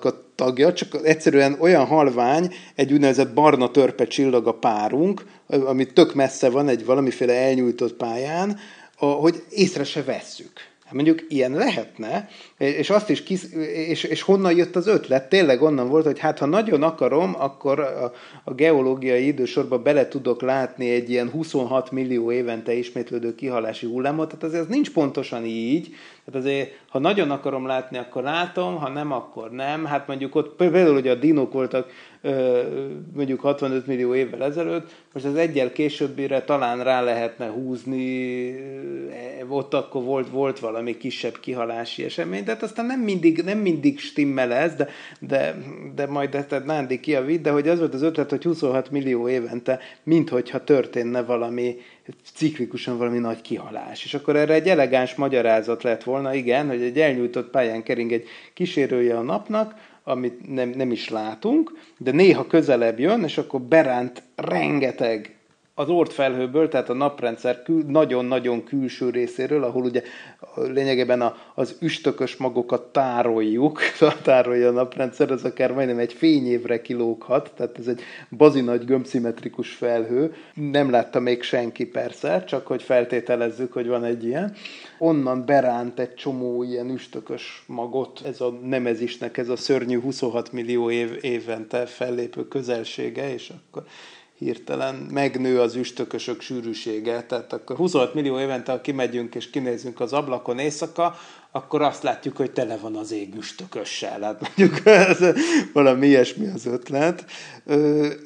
a tagja, csak egyszerűen olyan halvány, egy úgynevezett barna törpe csillag a párunk, ami tök messze van egy valamiféle elnyújtott pályán, hogy észre se vesszük. Hát mondjuk ilyen lehetne, és azt is kis, és, és honnan jött az ötlet? Tényleg onnan volt, hogy hát ha nagyon akarom, akkor a, a geológiai idősorba bele tudok látni egy ilyen 26 millió évente ismétlődő kihalási hullámot, tehát azért ez nincs pontosan így, tehát azért, ha nagyon akarom látni, akkor látom, ha nem, akkor nem. Hát mondjuk ott például, hogy a dinók voltak mondjuk 65 millió évvel ezelőtt, most az egyel későbbire talán rá lehetne húzni, ott akkor volt, volt valami kisebb kihalási esemény, tehát aztán nem mindig, nem mindig stimmel ez, de, de, de majd ezt Nándi kiavít, de hogy az volt az ötlet, hogy 26 millió évente, minthogyha történne valami ciklikusan valami nagy kihalás. És akkor erre egy elegáns magyarázat lett volna, igen, hogy egy elnyújtott pályán kering egy kísérője a napnak, amit nem, nem is látunk, de néha közelebb jön, és akkor beránt rengeteg az ortfelhőből, tehát a naprendszer kül, nagyon-nagyon külső részéről, ahol ugye lényegében a, az üstökös magokat tároljuk, tárolja a naprendszer, az akár majdnem egy fényévre kilóghat, tehát ez egy bazinagy gömbszimmetrikus felhő. Nem látta még senki persze, csak hogy feltételezzük, hogy van egy ilyen. Onnan beránt egy csomó ilyen üstökös magot, ez a nemezisnek, ez a szörnyű 26 millió év, évente fellépő közelsége, és akkor hirtelen megnő az üstökösök sűrűsége, tehát akkor 26 millió évente, ha kimegyünk és kinézünk az ablakon éjszaka, akkor azt látjuk, hogy tele van az ég üstökössel. Hát mondjuk ez, valami ilyesmi az ötlet.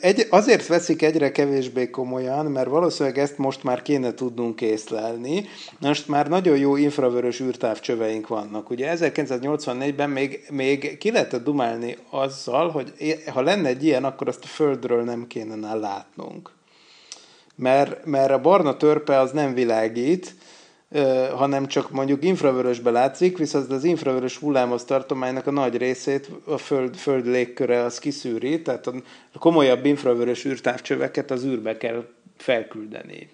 Egy, azért veszik egyre kevésbé komolyan, mert valószínűleg ezt most már kéne tudnunk észlelni. Most már nagyon jó infravörös űrtávcsöveink vannak. Ugye 1984-ben még, még ki lehetett dumálni azzal, hogy ha lenne egy ilyen, akkor azt a Földről nem kéne látnunk. Mert, mert a barna törpe az nem világít, hanem csak mondjuk infravörösbe látszik, viszont az infravörös hullámos tartománynak a nagy részét a föld, föld légköre az kiszűri, tehát a komolyabb infravörös űrtávcsöveket az űrbe kell felküldeni.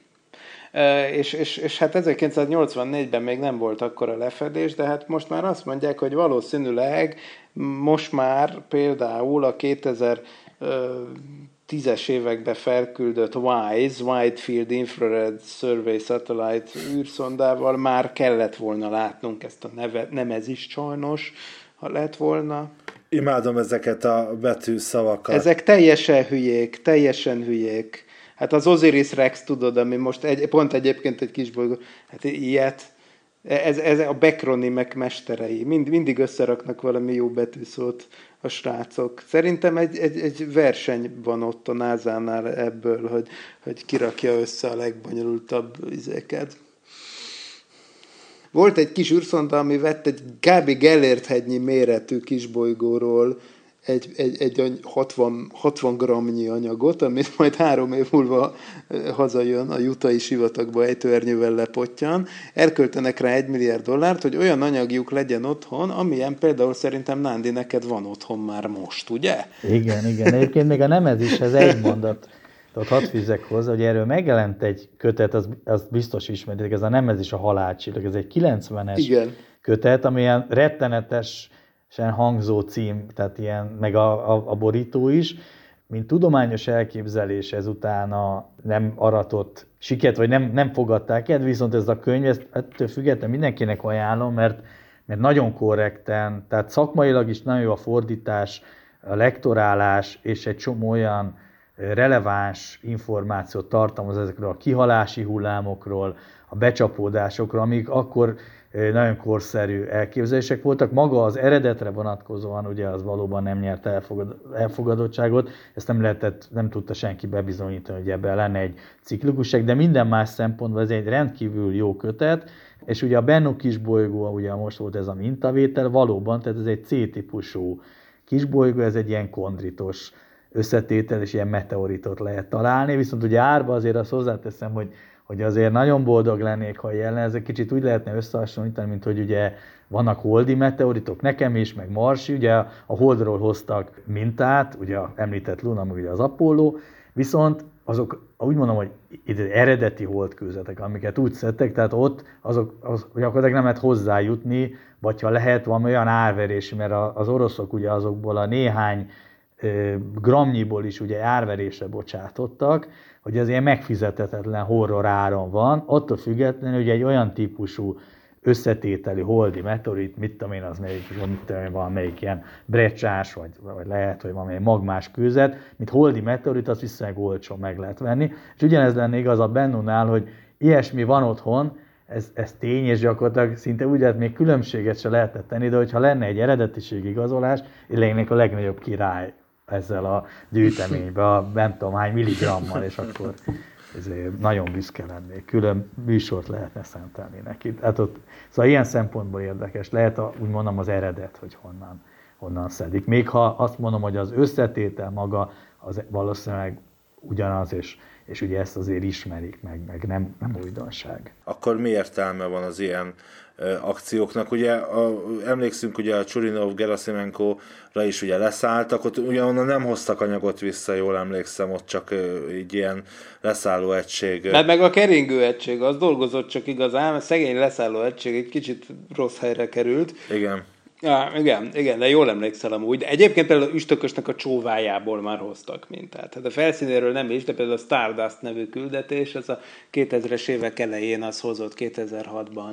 És, és, és hát 1984-ben még nem volt akkora lefedés, de hát most már azt mondják, hogy valószínűleg most már például a 2000 tízes években felküldött WISE, Wide Field Infrared Survey Satellite űrszondával már kellett volna látnunk ezt a neve, nem ez is sajnos, ha lett volna. Imádom ezeket a betű szavakat. Ezek teljesen hülyék, teljesen hülyék. Hát az Osiris Rex, tudod, ami most egy, pont egyébként egy kis bolygó, hát ilyet, ez, ez a bakronimek mesterei. Mind, mindig összeraknak valami jó betűszót a srácok. Szerintem egy, egy, egy verseny van ott a názánál ebből, hogy, hogy kirakja össze a legbonyolultabb izéket. Volt egy kis űrszonda, ami vett egy kb. Gellért hegynyi méretű kisbolygóról egy, egy, egy 60, 60 gramnyi anyagot, amit majd három év múlva hazajön a jutai sivatagba ejtőernyővel lepottyan, elköltenek rá egy milliárd dollárt, hogy olyan anyagjuk legyen otthon, amilyen például szerintem Nándi neked van otthon már most, ugye? Igen, igen. Egyébként még a nemezéshez egy mondat ott hadd fűzek hozzá, hogy erről megjelent egy kötet, az, az biztos ismeritek, ez a nemezés a halálcsillag, ez egy 90-es Igen. kötet, amilyen rettenetes sen hangzó cím, tehát ilyen, meg a, a, a borító is, mint tudományos elképzelés ezután a nem aratott siket, vagy nem, nem fogadták el, viszont ez a könyv, ezt ettől függetlenül mindenkinek ajánlom, mert, mert nagyon korrekten, tehát szakmailag is nagyon jó a fordítás, a lektorálás, és egy csomó olyan releváns információt tartalmaz ezekről a kihalási hullámokról, a becsapódásokról, amik akkor nagyon korszerű elképzelések voltak. Maga az eredetre vonatkozóan ugye az valóban nem nyert elfogadottságot, ezt nem lehetett, nem tudta senki bebizonyítani, hogy ebben lenne egy ciklikusság, de minden más szempontból ez egy rendkívül jó kötet, és ugye a Bennu kisbolygó, ugye most volt ez a mintavétel, valóban, tehát ez egy C-típusú kisbolygó, ez egy ilyen kondritos összetétel, és ilyen meteoritot lehet találni, viszont ugye árba azért azt hozzáteszem, hogy, hogy azért nagyon boldog lennék, ha jelen, ez egy kicsit úgy lehetne összehasonlítani, mint hogy ugye vannak holdi meteoritok, nekem is, meg Marsi, ugye a Holdról hoztak mintát, ugye említett Luna, meg ugye az Apollo, viszont azok úgy mondom, hogy eredeti holdkőzetek, amiket úgy szedtek, tehát ott azok, az, gyakorlatilag nem lehet hozzájutni, vagy ha lehet, van olyan árverés, mert az oroszok ugye azokból a néhány gramnyiból is ugye árverésre bocsátottak, hogy az ilyen megfizethetetlen horror áron van, attól függetlenül, hogy egy olyan típusú összetételi holdi meteorit, mit tudom én, az melyik, mit tudom én, valamelyik ilyen brecsás, vagy, vagy lehet, hogy valamelyik magmás kőzet, mint holdi meteorit, az viszonylag olcsó meg lehet venni. És ugyanez lenne igaz a Bennunál, hogy ilyesmi van otthon, ez, ez tény, és gyakorlatilag szinte úgy lehet, még különbséget se lehetett tenni, de hogyha lenne egy eredetiség igazolás, én lennék a legnagyobb király ezzel a gyűjteménybe, a nem tudom hány milligrammal, és akkor ezért nagyon büszke lennék. Külön műsort lehetne szentelni neki. Hát ott, szóval ilyen szempontból érdekes. Lehet a, úgy mondom az eredet, hogy honnan, honnan szedik. Még ha azt mondom, hogy az összetétel maga az valószínűleg ugyanaz, és, és ugye ezt azért ismerik meg, meg nem, nem újdonság. Akkor mi értelme van az ilyen akcióknak. Ugye a, emlékszünk, ugye a Csurinov, Gerasimenko-ra is ugye leszálltak, ott ugye onnan nem hoztak anyagot vissza, jól emlékszem, ott csak így ilyen leszálló egység. Hát meg a keringő egység, az dolgozott csak igazán, a szegény leszálló egység egy kicsit rossz helyre került. Igen. Ja, igen, igen, de jól emlékszel amúgy. De egyébként például Üstökösnek a csóvájából már hoztak mintát. Hát a felszínéről nem is, de például a Stardust nevű küldetés, az a 2000-es évek elején az hozott 2006-ban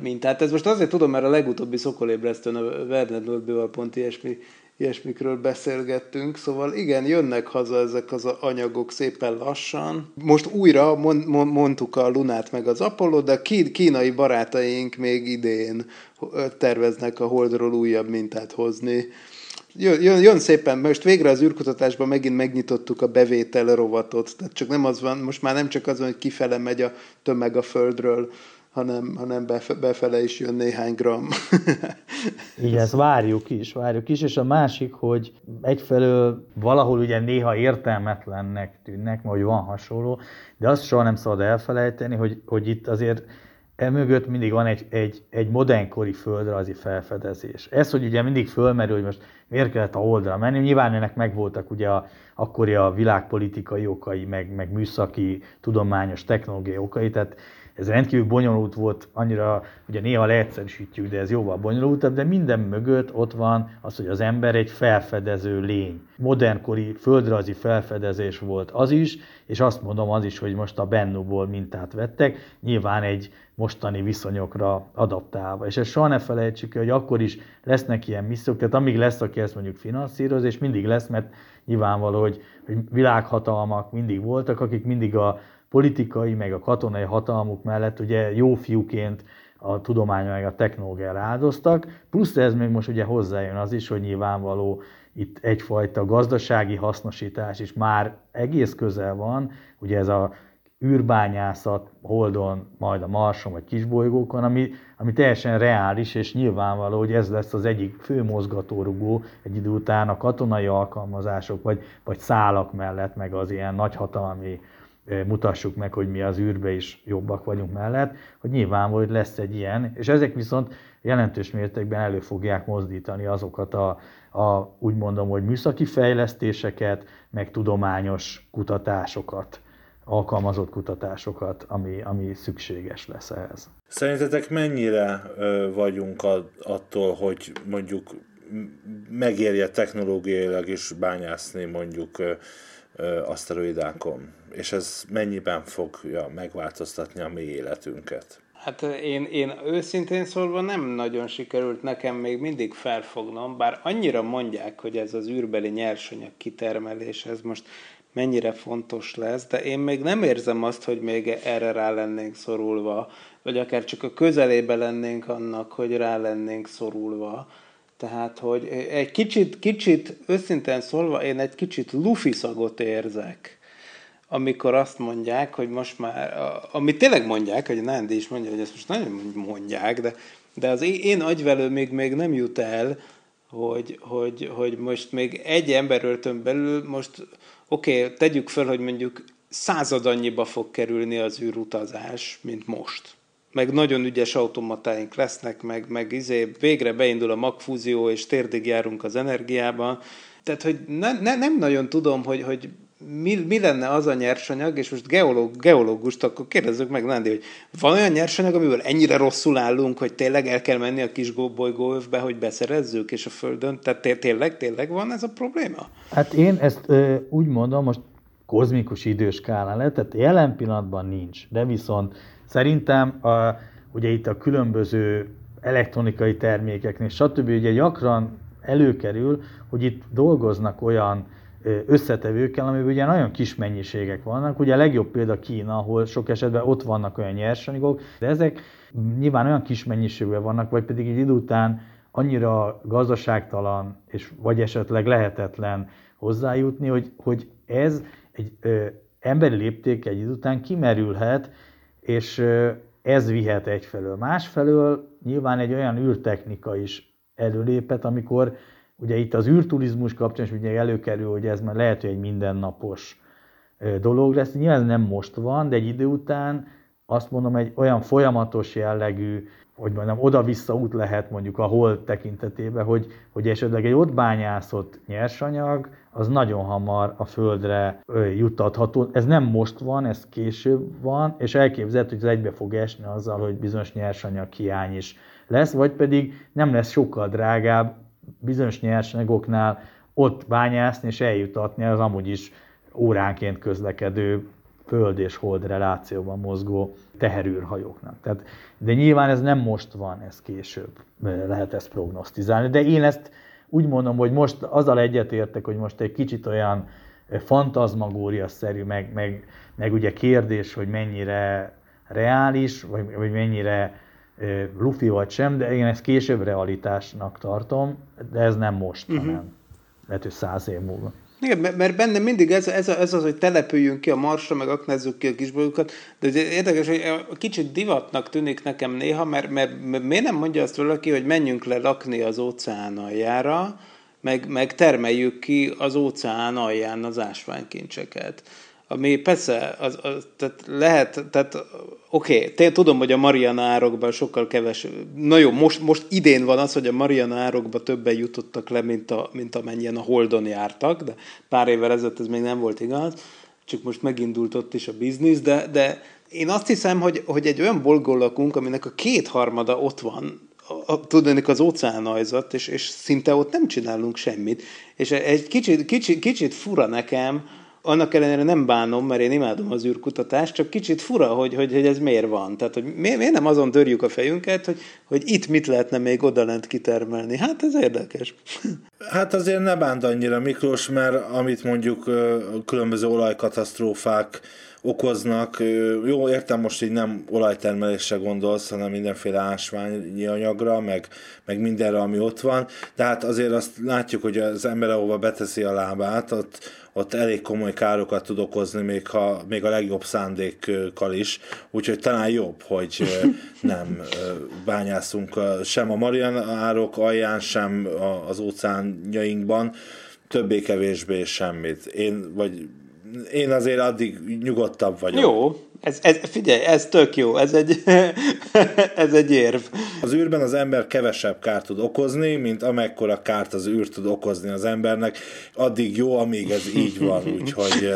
mintát. Ez most azért tudom, mert a legutóbbi szokolébresztőn a Werner Nordbővel pont ilyesmi, ilyesmikről beszélgettünk, szóval igen, jönnek haza ezek az anyagok szépen lassan. Most újra mond, mond, mondtuk a Lunát meg az Apollo, de kínai barátaink még idén terveznek a Holdról újabb mintát hozni. Jön, jön, jön szépen, most végre az űrkutatásban megint megnyitottuk a bevétel rovatot, tehát csak nem az van, most már nem csak az van, hogy kifele megy a tömeg a Földről, hanem, hanem befele is jön néhány gram. Igen, ezt várjuk is, várjuk is, és a másik, hogy egyfelől valahol ugye néha értelmetlennek tűnnek, mert hogy van hasonló, de azt soha nem szabad elfelejteni, hogy, hogy itt azért emögött mindig van egy, egy, egy modernkori földrajzi felfedezés. Ez, hogy ugye mindig fölmerül, hogy most miért kellett a holdra menni, nyilván ennek megvoltak ugye a, akkori a világpolitikai okai, meg, meg műszaki, tudományos, technológiai okai, tehát ez rendkívül bonyolult volt, annyira, ugye néha leegyszerűsítjük, de ez jóval bonyolultabb, de minden mögött ott van az, hogy az ember egy felfedező lény. Modernkori földrajzi felfedezés volt az is, és azt mondom az is, hogy most a Bennuból mintát vettek, nyilván egy mostani viszonyokra adaptálva. És ezt soha ne felejtsük, hogy akkor is lesznek ilyen missziók, tehát amíg lesz, aki ezt mondjuk finanszíroz, és mindig lesz, mert nyilvánvaló, hogy, hogy világhatalmak mindig voltak, akik mindig a politikai, meg a katonai hatalmuk mellett ugye jó fiúként a tudomány meg a technológiára áldoztak, plusz ez még most ugye hozzájön az is, hogy nyilvánvaló itt egyfajta gazdasági hasznosítás is már egész közel van, ugye ez a űrbányászat Holdon, majd a Marson vagy kisbolygókon, ami, ami teljesen reális, és nyilvánvaló, hogy ez lesz az egyik fő mozgatórugó egy idő után a katonai alkalmazások, vagy, vagy szálak mellett, meg az ilyen nagyhatalmi mutassuk meg, hogy mi az űrbe is jobbak vagyunk mellett, hogy nyilvánvaló, hogy lesz egy ilyen, és ezek viszont jelentős mértékben elő fogják mozdítani azokat a, a úgy mondom, hogy műszaki fejlesztéseket, meg tudományos kutatásokat, alkalmazott kutatásokat, ami, ami szükséges lesz ehhez. Szerintetek mennyire ö, vagyunk a, attól, hogy mondjuk megérje technológiailag is bányászni mondjuk ö, aszteroidákon, és ez mennyiben fogja megváltoztatni a mi életünket? Hát én, én őszintén szólva nem nagyon sikerült nekem még mindig felfognom, bár annyira mondják, hogy ez az űrbeli nyersanyag kitermelés, ez most mennyire fontos lesz, de én még nem érzem azt, hogy még erre rá lennénk szorulva, vagy akár csak a közelébe lennénk annak, hogy rá lennénk szorulva. Tehát, hogy egy kicsit, kicsit, őszintén szólva, én egy kicsit lufi szagot érzek, amikor azt mondják, hogy most már, amit tényleg mondják, hogy Nándi is mondja, hogy ezt most nagyon mondják, de, de az én agyvelő még, még nem jut el, hogy, hogy, hogy most még egy emberöltön belül most oké, okay, tegyük fel, hogy mondjuk század annyiba fog kerülni az űrutazás, mint most. Meg nagyon ügyes automatáink lesznek, meg, meg izé, végre beindul a magfúzió, és térdig járunk az energiába. Tehát, hogy ne, ne, nem nagyon tudom, hogy, hogy mi, mi lenne az a nyersanyag, és most geológ, geológust, akkor kérdezzük meg, Nándi, hogy van olyan nyersanyag, amivel ennyire rosszul állunk, hogy tényleg el kell menni a kis bolygóövbe, hogy beszerezzük, és a Földön, tehát tényleg, tényleg van ez a probléma? Hát én ezt ö, úgy mondom, most kozmikus időskálán lett, tehát jelen pillanatban nincs, de viszont szerintem a, ugye itt a különböző elektronikai termékeknél, stb. ugye gyakran előkerül, hogy itt dolgoznak olyan összetevőkkel, amiben ugye nagyon kis mennyiségek vannak. Ugye a legjobb példa Kína, ahol sok esetben ott vannak olyan nyersanyagok, de ezek nyilván olyan kis mennyiségben vannak, vagy pedig egy idő után annyira gazdaságtalan, és vagy esetleg lehetetlen hozzájutni, hogy, hogy ez egy ö, emberi lépték egy idő után kimerülhet, és ö, ez vihet egyfelől. Másfelől nyilván egy olyan űrtechnika is előlépett, amikor ugye itt az űrturizmus kapcsán is ugye előkerül, hogy ez már lehet, hogy egy mindennapos dolog lesz. Nyilván nem most van, de egy idő után azt mondom, egy olyan folyamatos jellegű hogy mondjam, oda-vissza út lehet mondjuk a hol tekintetében, hogy, hogy esetleg egy ott bányászott nyersanyag, az nagyon hamar a földre juttatható. Ez nem most van, ez később van, és elképzelhető, hogy ez egybe fog esni azzal, hogy bizonyos nyersanyag hiány is lesz, vagy pedig nem lesz sokkal drágább bizonyos nyersanyagoknál ott bányászni és eljutatni az amúgy is óránként közlekedő föld és hold relációban mozgó teherűrhajóknak. Tehát, de nyilván ez nem most van, ez később lehet ezt prognosztizálni. De én ezt úgy mondom, hogy most azzal egyetértek, hogy most egy kicsit olyan fantazmagória-szerű, meg, meg, meg ugye kérdés, hogy mennyire reális, vagy, vagy mennyire lufi vagy sem, de én ezt később realitásnak tartom, de ez nem most, uh-huh. hanem lehet, hogy száz év múlva. Igen, mert benne mindig ez, ez, ez az, hogy települjünk ki a marsra, meg aknázzuk ki a kisbolyokat, de érdekes, hogy kicsit divatnak tűnik nekem néha, mert, mert, mert miért nem mondja azt valaki, hogy menjünk le lakni az óceán aljára, meg, meg termeljük ki az óceán alján az ásványkincseket ami persze, az, az, tehát lehet, tehát oké, okay, tudom, hogy a Mariana árokban sokkal keves, na jó, most, most idén van az, hogy a Mariana árokban többen jutottak le, mint, a, mint amennyien a Holdon jártak, de pár évvel ezelőtt ez még nem volt igaz, csak most megindult ott is a biznisz, de, de én azt hiszem, hogy, hogy egy olyan bolygón lakunk, aminek a kétharmada ott van, tudnék az óceánajzat, és, és szinte ott nem csinálunk semmit. És egy kicsit, kicsit, kicsit fura nekem, annak ellenére nem bánom, mert én imádom az űrkutatást, csak kicsit fura, hogy, hogy, hogy ez miért van. Tehát, hogy miért, miért nem azon törjük a fejünket, hogy, hogy itt mit lehetne még odalent kitermelni. Hát ez érdekes. Hát azért ne bánt annyira Miklós, mert amit mondjuk különböző olajkatasztrófák okoznak. Jó, értem most így nem olajtermelésre gondolsz, hanem mindenféle ásványi anyagra, meg, meg mindenre, ami ott van, de hát azért azt látjuk, hogy az ember, ahova beteszi a lábát, ott, ott elég komoly károkat tud okozni, még, ha, még a legjobb szándékkal is. Úgyhogy talán jobb, hogy nem bányászunk sem a Marianárok alján, sem az óceánjainkban, többé-kevésbé semmit. Én, vagy én azért addig nyugodtabb vagyok. Jó, ez, ez, figyelj, ez tök jó, ez egy, ez egy érv. Az űrben az ember kevesebb kárt tud okozni, mint amekkora kárt az űr tud okozni az embernek. Addig jó, amíg ez így van, úgyhogy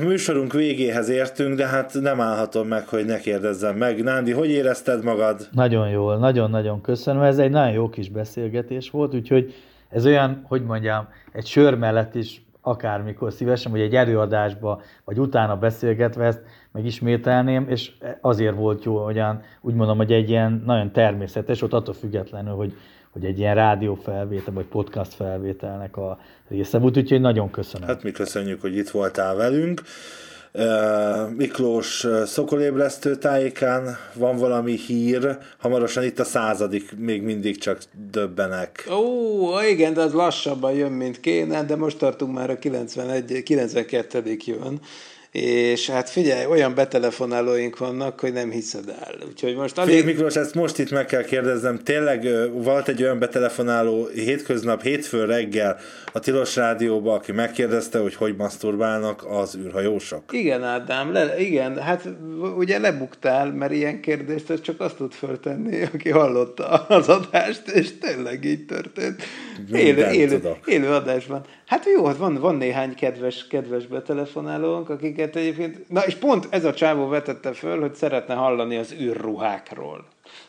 műsorunk végéhez értünk, de hát nem állhatom meg, hogy ne kérdezzem meg. Nándi, hogy érezted magad? Nagyon jól, nagyon-nagyon köszönöm. Ez egy nagyon jó kis beszélgetés volt, úgyhogy ez olyan, hogy mondjam, egy sör mellett is akármikor szívesen, vagy egy előadásba, vagy utána beszélgetve ezt megismételném, és azért volt jó, hogyan úgy mondom, hogy egy ilyen nagyon természetes, ott attól függetlenül, hogy, hogy egy ilyen rádiófelvétel, vagy podcast felvételnek a része volt, úgyhogy nagyon köszönöm. Hát mi köszönjük, hogy itt voltál velünk. Miklós szokolébresztő tájékán van valami hír, hamarosan itt a századik, még mindig csak döbbenek. Ó, igen, de az lassabban jön, mint kéne, de most tartunk már a 91, 92. jön, és hát figyelj, olyan betelefonálóink vannak, hogy nem hiszed el. Úgyhogy most alig... Figyelj, Miklós, ezt most itt meg kell kérdeznem. Tényleg volt egy olyan betelefonáló hétköznap, hétfő reggel a Tilos Rádióba, aki megkérdezte, hogy hogy maszturbálnak az űrhajósok? Igen, Ádám, le, igen, hát ugye lebuktál, mert ilyen kérdést csak azt tud föltenni, aki hallotta az adást, és tényleg így történt. Élő, élő, élő adásban. Hát jó, hát van, van néhány kedves, kedves betelefonálónk, akiket egyébként... Na, és pont ez a csávó vetette föl, hogy szeretne hallani az űrruhákról.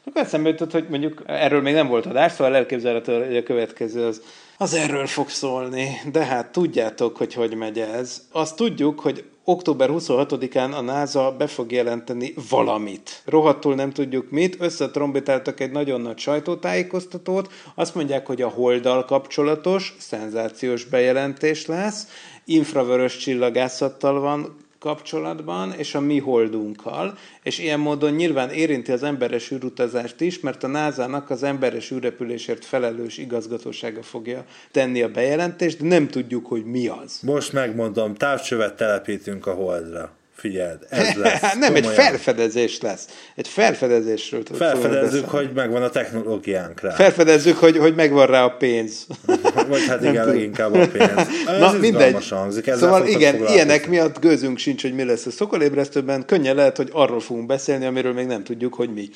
Akkor eszembe jutott, hogy mondjuk erről még nem volt adás, szóval elképzelhető, hogy a következő az, az erről fog szólni. De hát tudjátok, hogy hogy megy ez. Azt tudjuk, hogy október 26-án a NASA be fog jelenteni valamit. Rohadtul nem tudjuk mit, összetrombitáltak egy nagyon nagy sajtótájékoztatót, azt mondják, hogy a holdal kapcsolatos, szenzációs bejelentés lesz, infravörös csillagászattal van kapcsolatban, és a mi holdunkkal, és ilyen módon nyilván érinti az emberes űrutazást is, mert a NASA-nak az emberes űrrepülésért felelős igazgatósága fogja tenni a bejelentést, de nem tudjuk, hogy mi az. Most megmondom, távcsövet telepítünk a holdra. Figyeld, ez lesz. nem, komolyan. egy felfedezés lesz. Egy felfedezésről Felfedezzük, hogy megvan a technológiánk rá. Felfedezzük, hogy, hogy megvan rá a pénz. Vagy hát igen, leginkább a pénz. Ez Na, mindegy. hangzik. Szóval igen, ilyenek miatt gőzünk sincs, hogy mi lesz a szokolébresztőben. Könnyen lehet, hogy arról fogunk beszélni, amiről még nem tudjuk, hogy mi.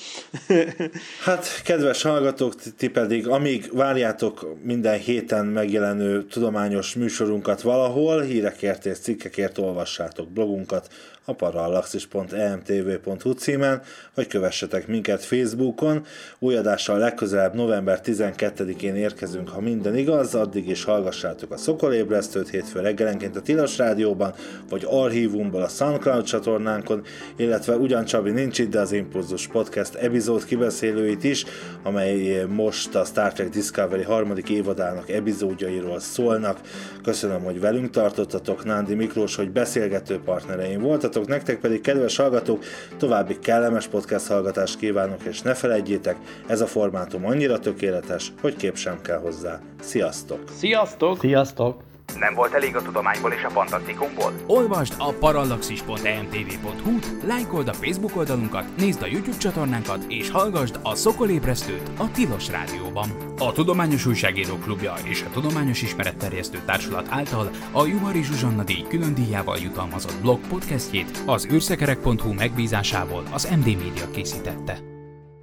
hát, kedves hallgatók, ti pedig, amíg várjátok minden héten megjelenő tudományos műsorunkat valahol, hírekért és cikkekért olvassátok blogunkat, a parallaxis.emtv.hu címen, vagy kövessetek minket Facebookon. Új adással legközelebb november 12-én érkezünk, ha minden igaz, addig is hallgassátok a Szokolébresztőt hétfő reggelenként a Tilos Rádióban, vagy archívumból a SoundCloud csatornánkon, illetve ugyan Csabi nincs itt, de az Impulzus Podcast epizód kibeszélőit is, amely most a Star Trek Discovery harmadik évadának epizódjairól szólnak. Köszönöm, hogy velünk tartottatok, Nándi Miklós, hogy beszélgető partnereim voltatok, Sziasztok, nektek pedig kedves hallgatók, további kellemes podcast hallgatást kívánok, és ne felejtjétek, ez a formátum annyira tökéletes, hogy kép sem kell hozzá. Sziasztok! Sziasztok! Sziasztok! Nem volt elég a tudományból és a fantasztikumból? Olvasd a parallaxis.emtv.hu-t, lájkold a Facebook oldalunkat, nézd a YouTube csatornánkat, és hallgassd a Szokolébresztőt a Tilos Rádióban. A Tudományos Újságírók Klubja és a Tudományos Ismeretterjesztő Társulat által a Juhari Zsuzsanna díj külön díjával jutalmazott blog podcastjét az űrszekerek.hu megbízásából az MD Media készítette.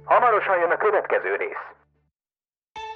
Hamarosan jön a következő rész.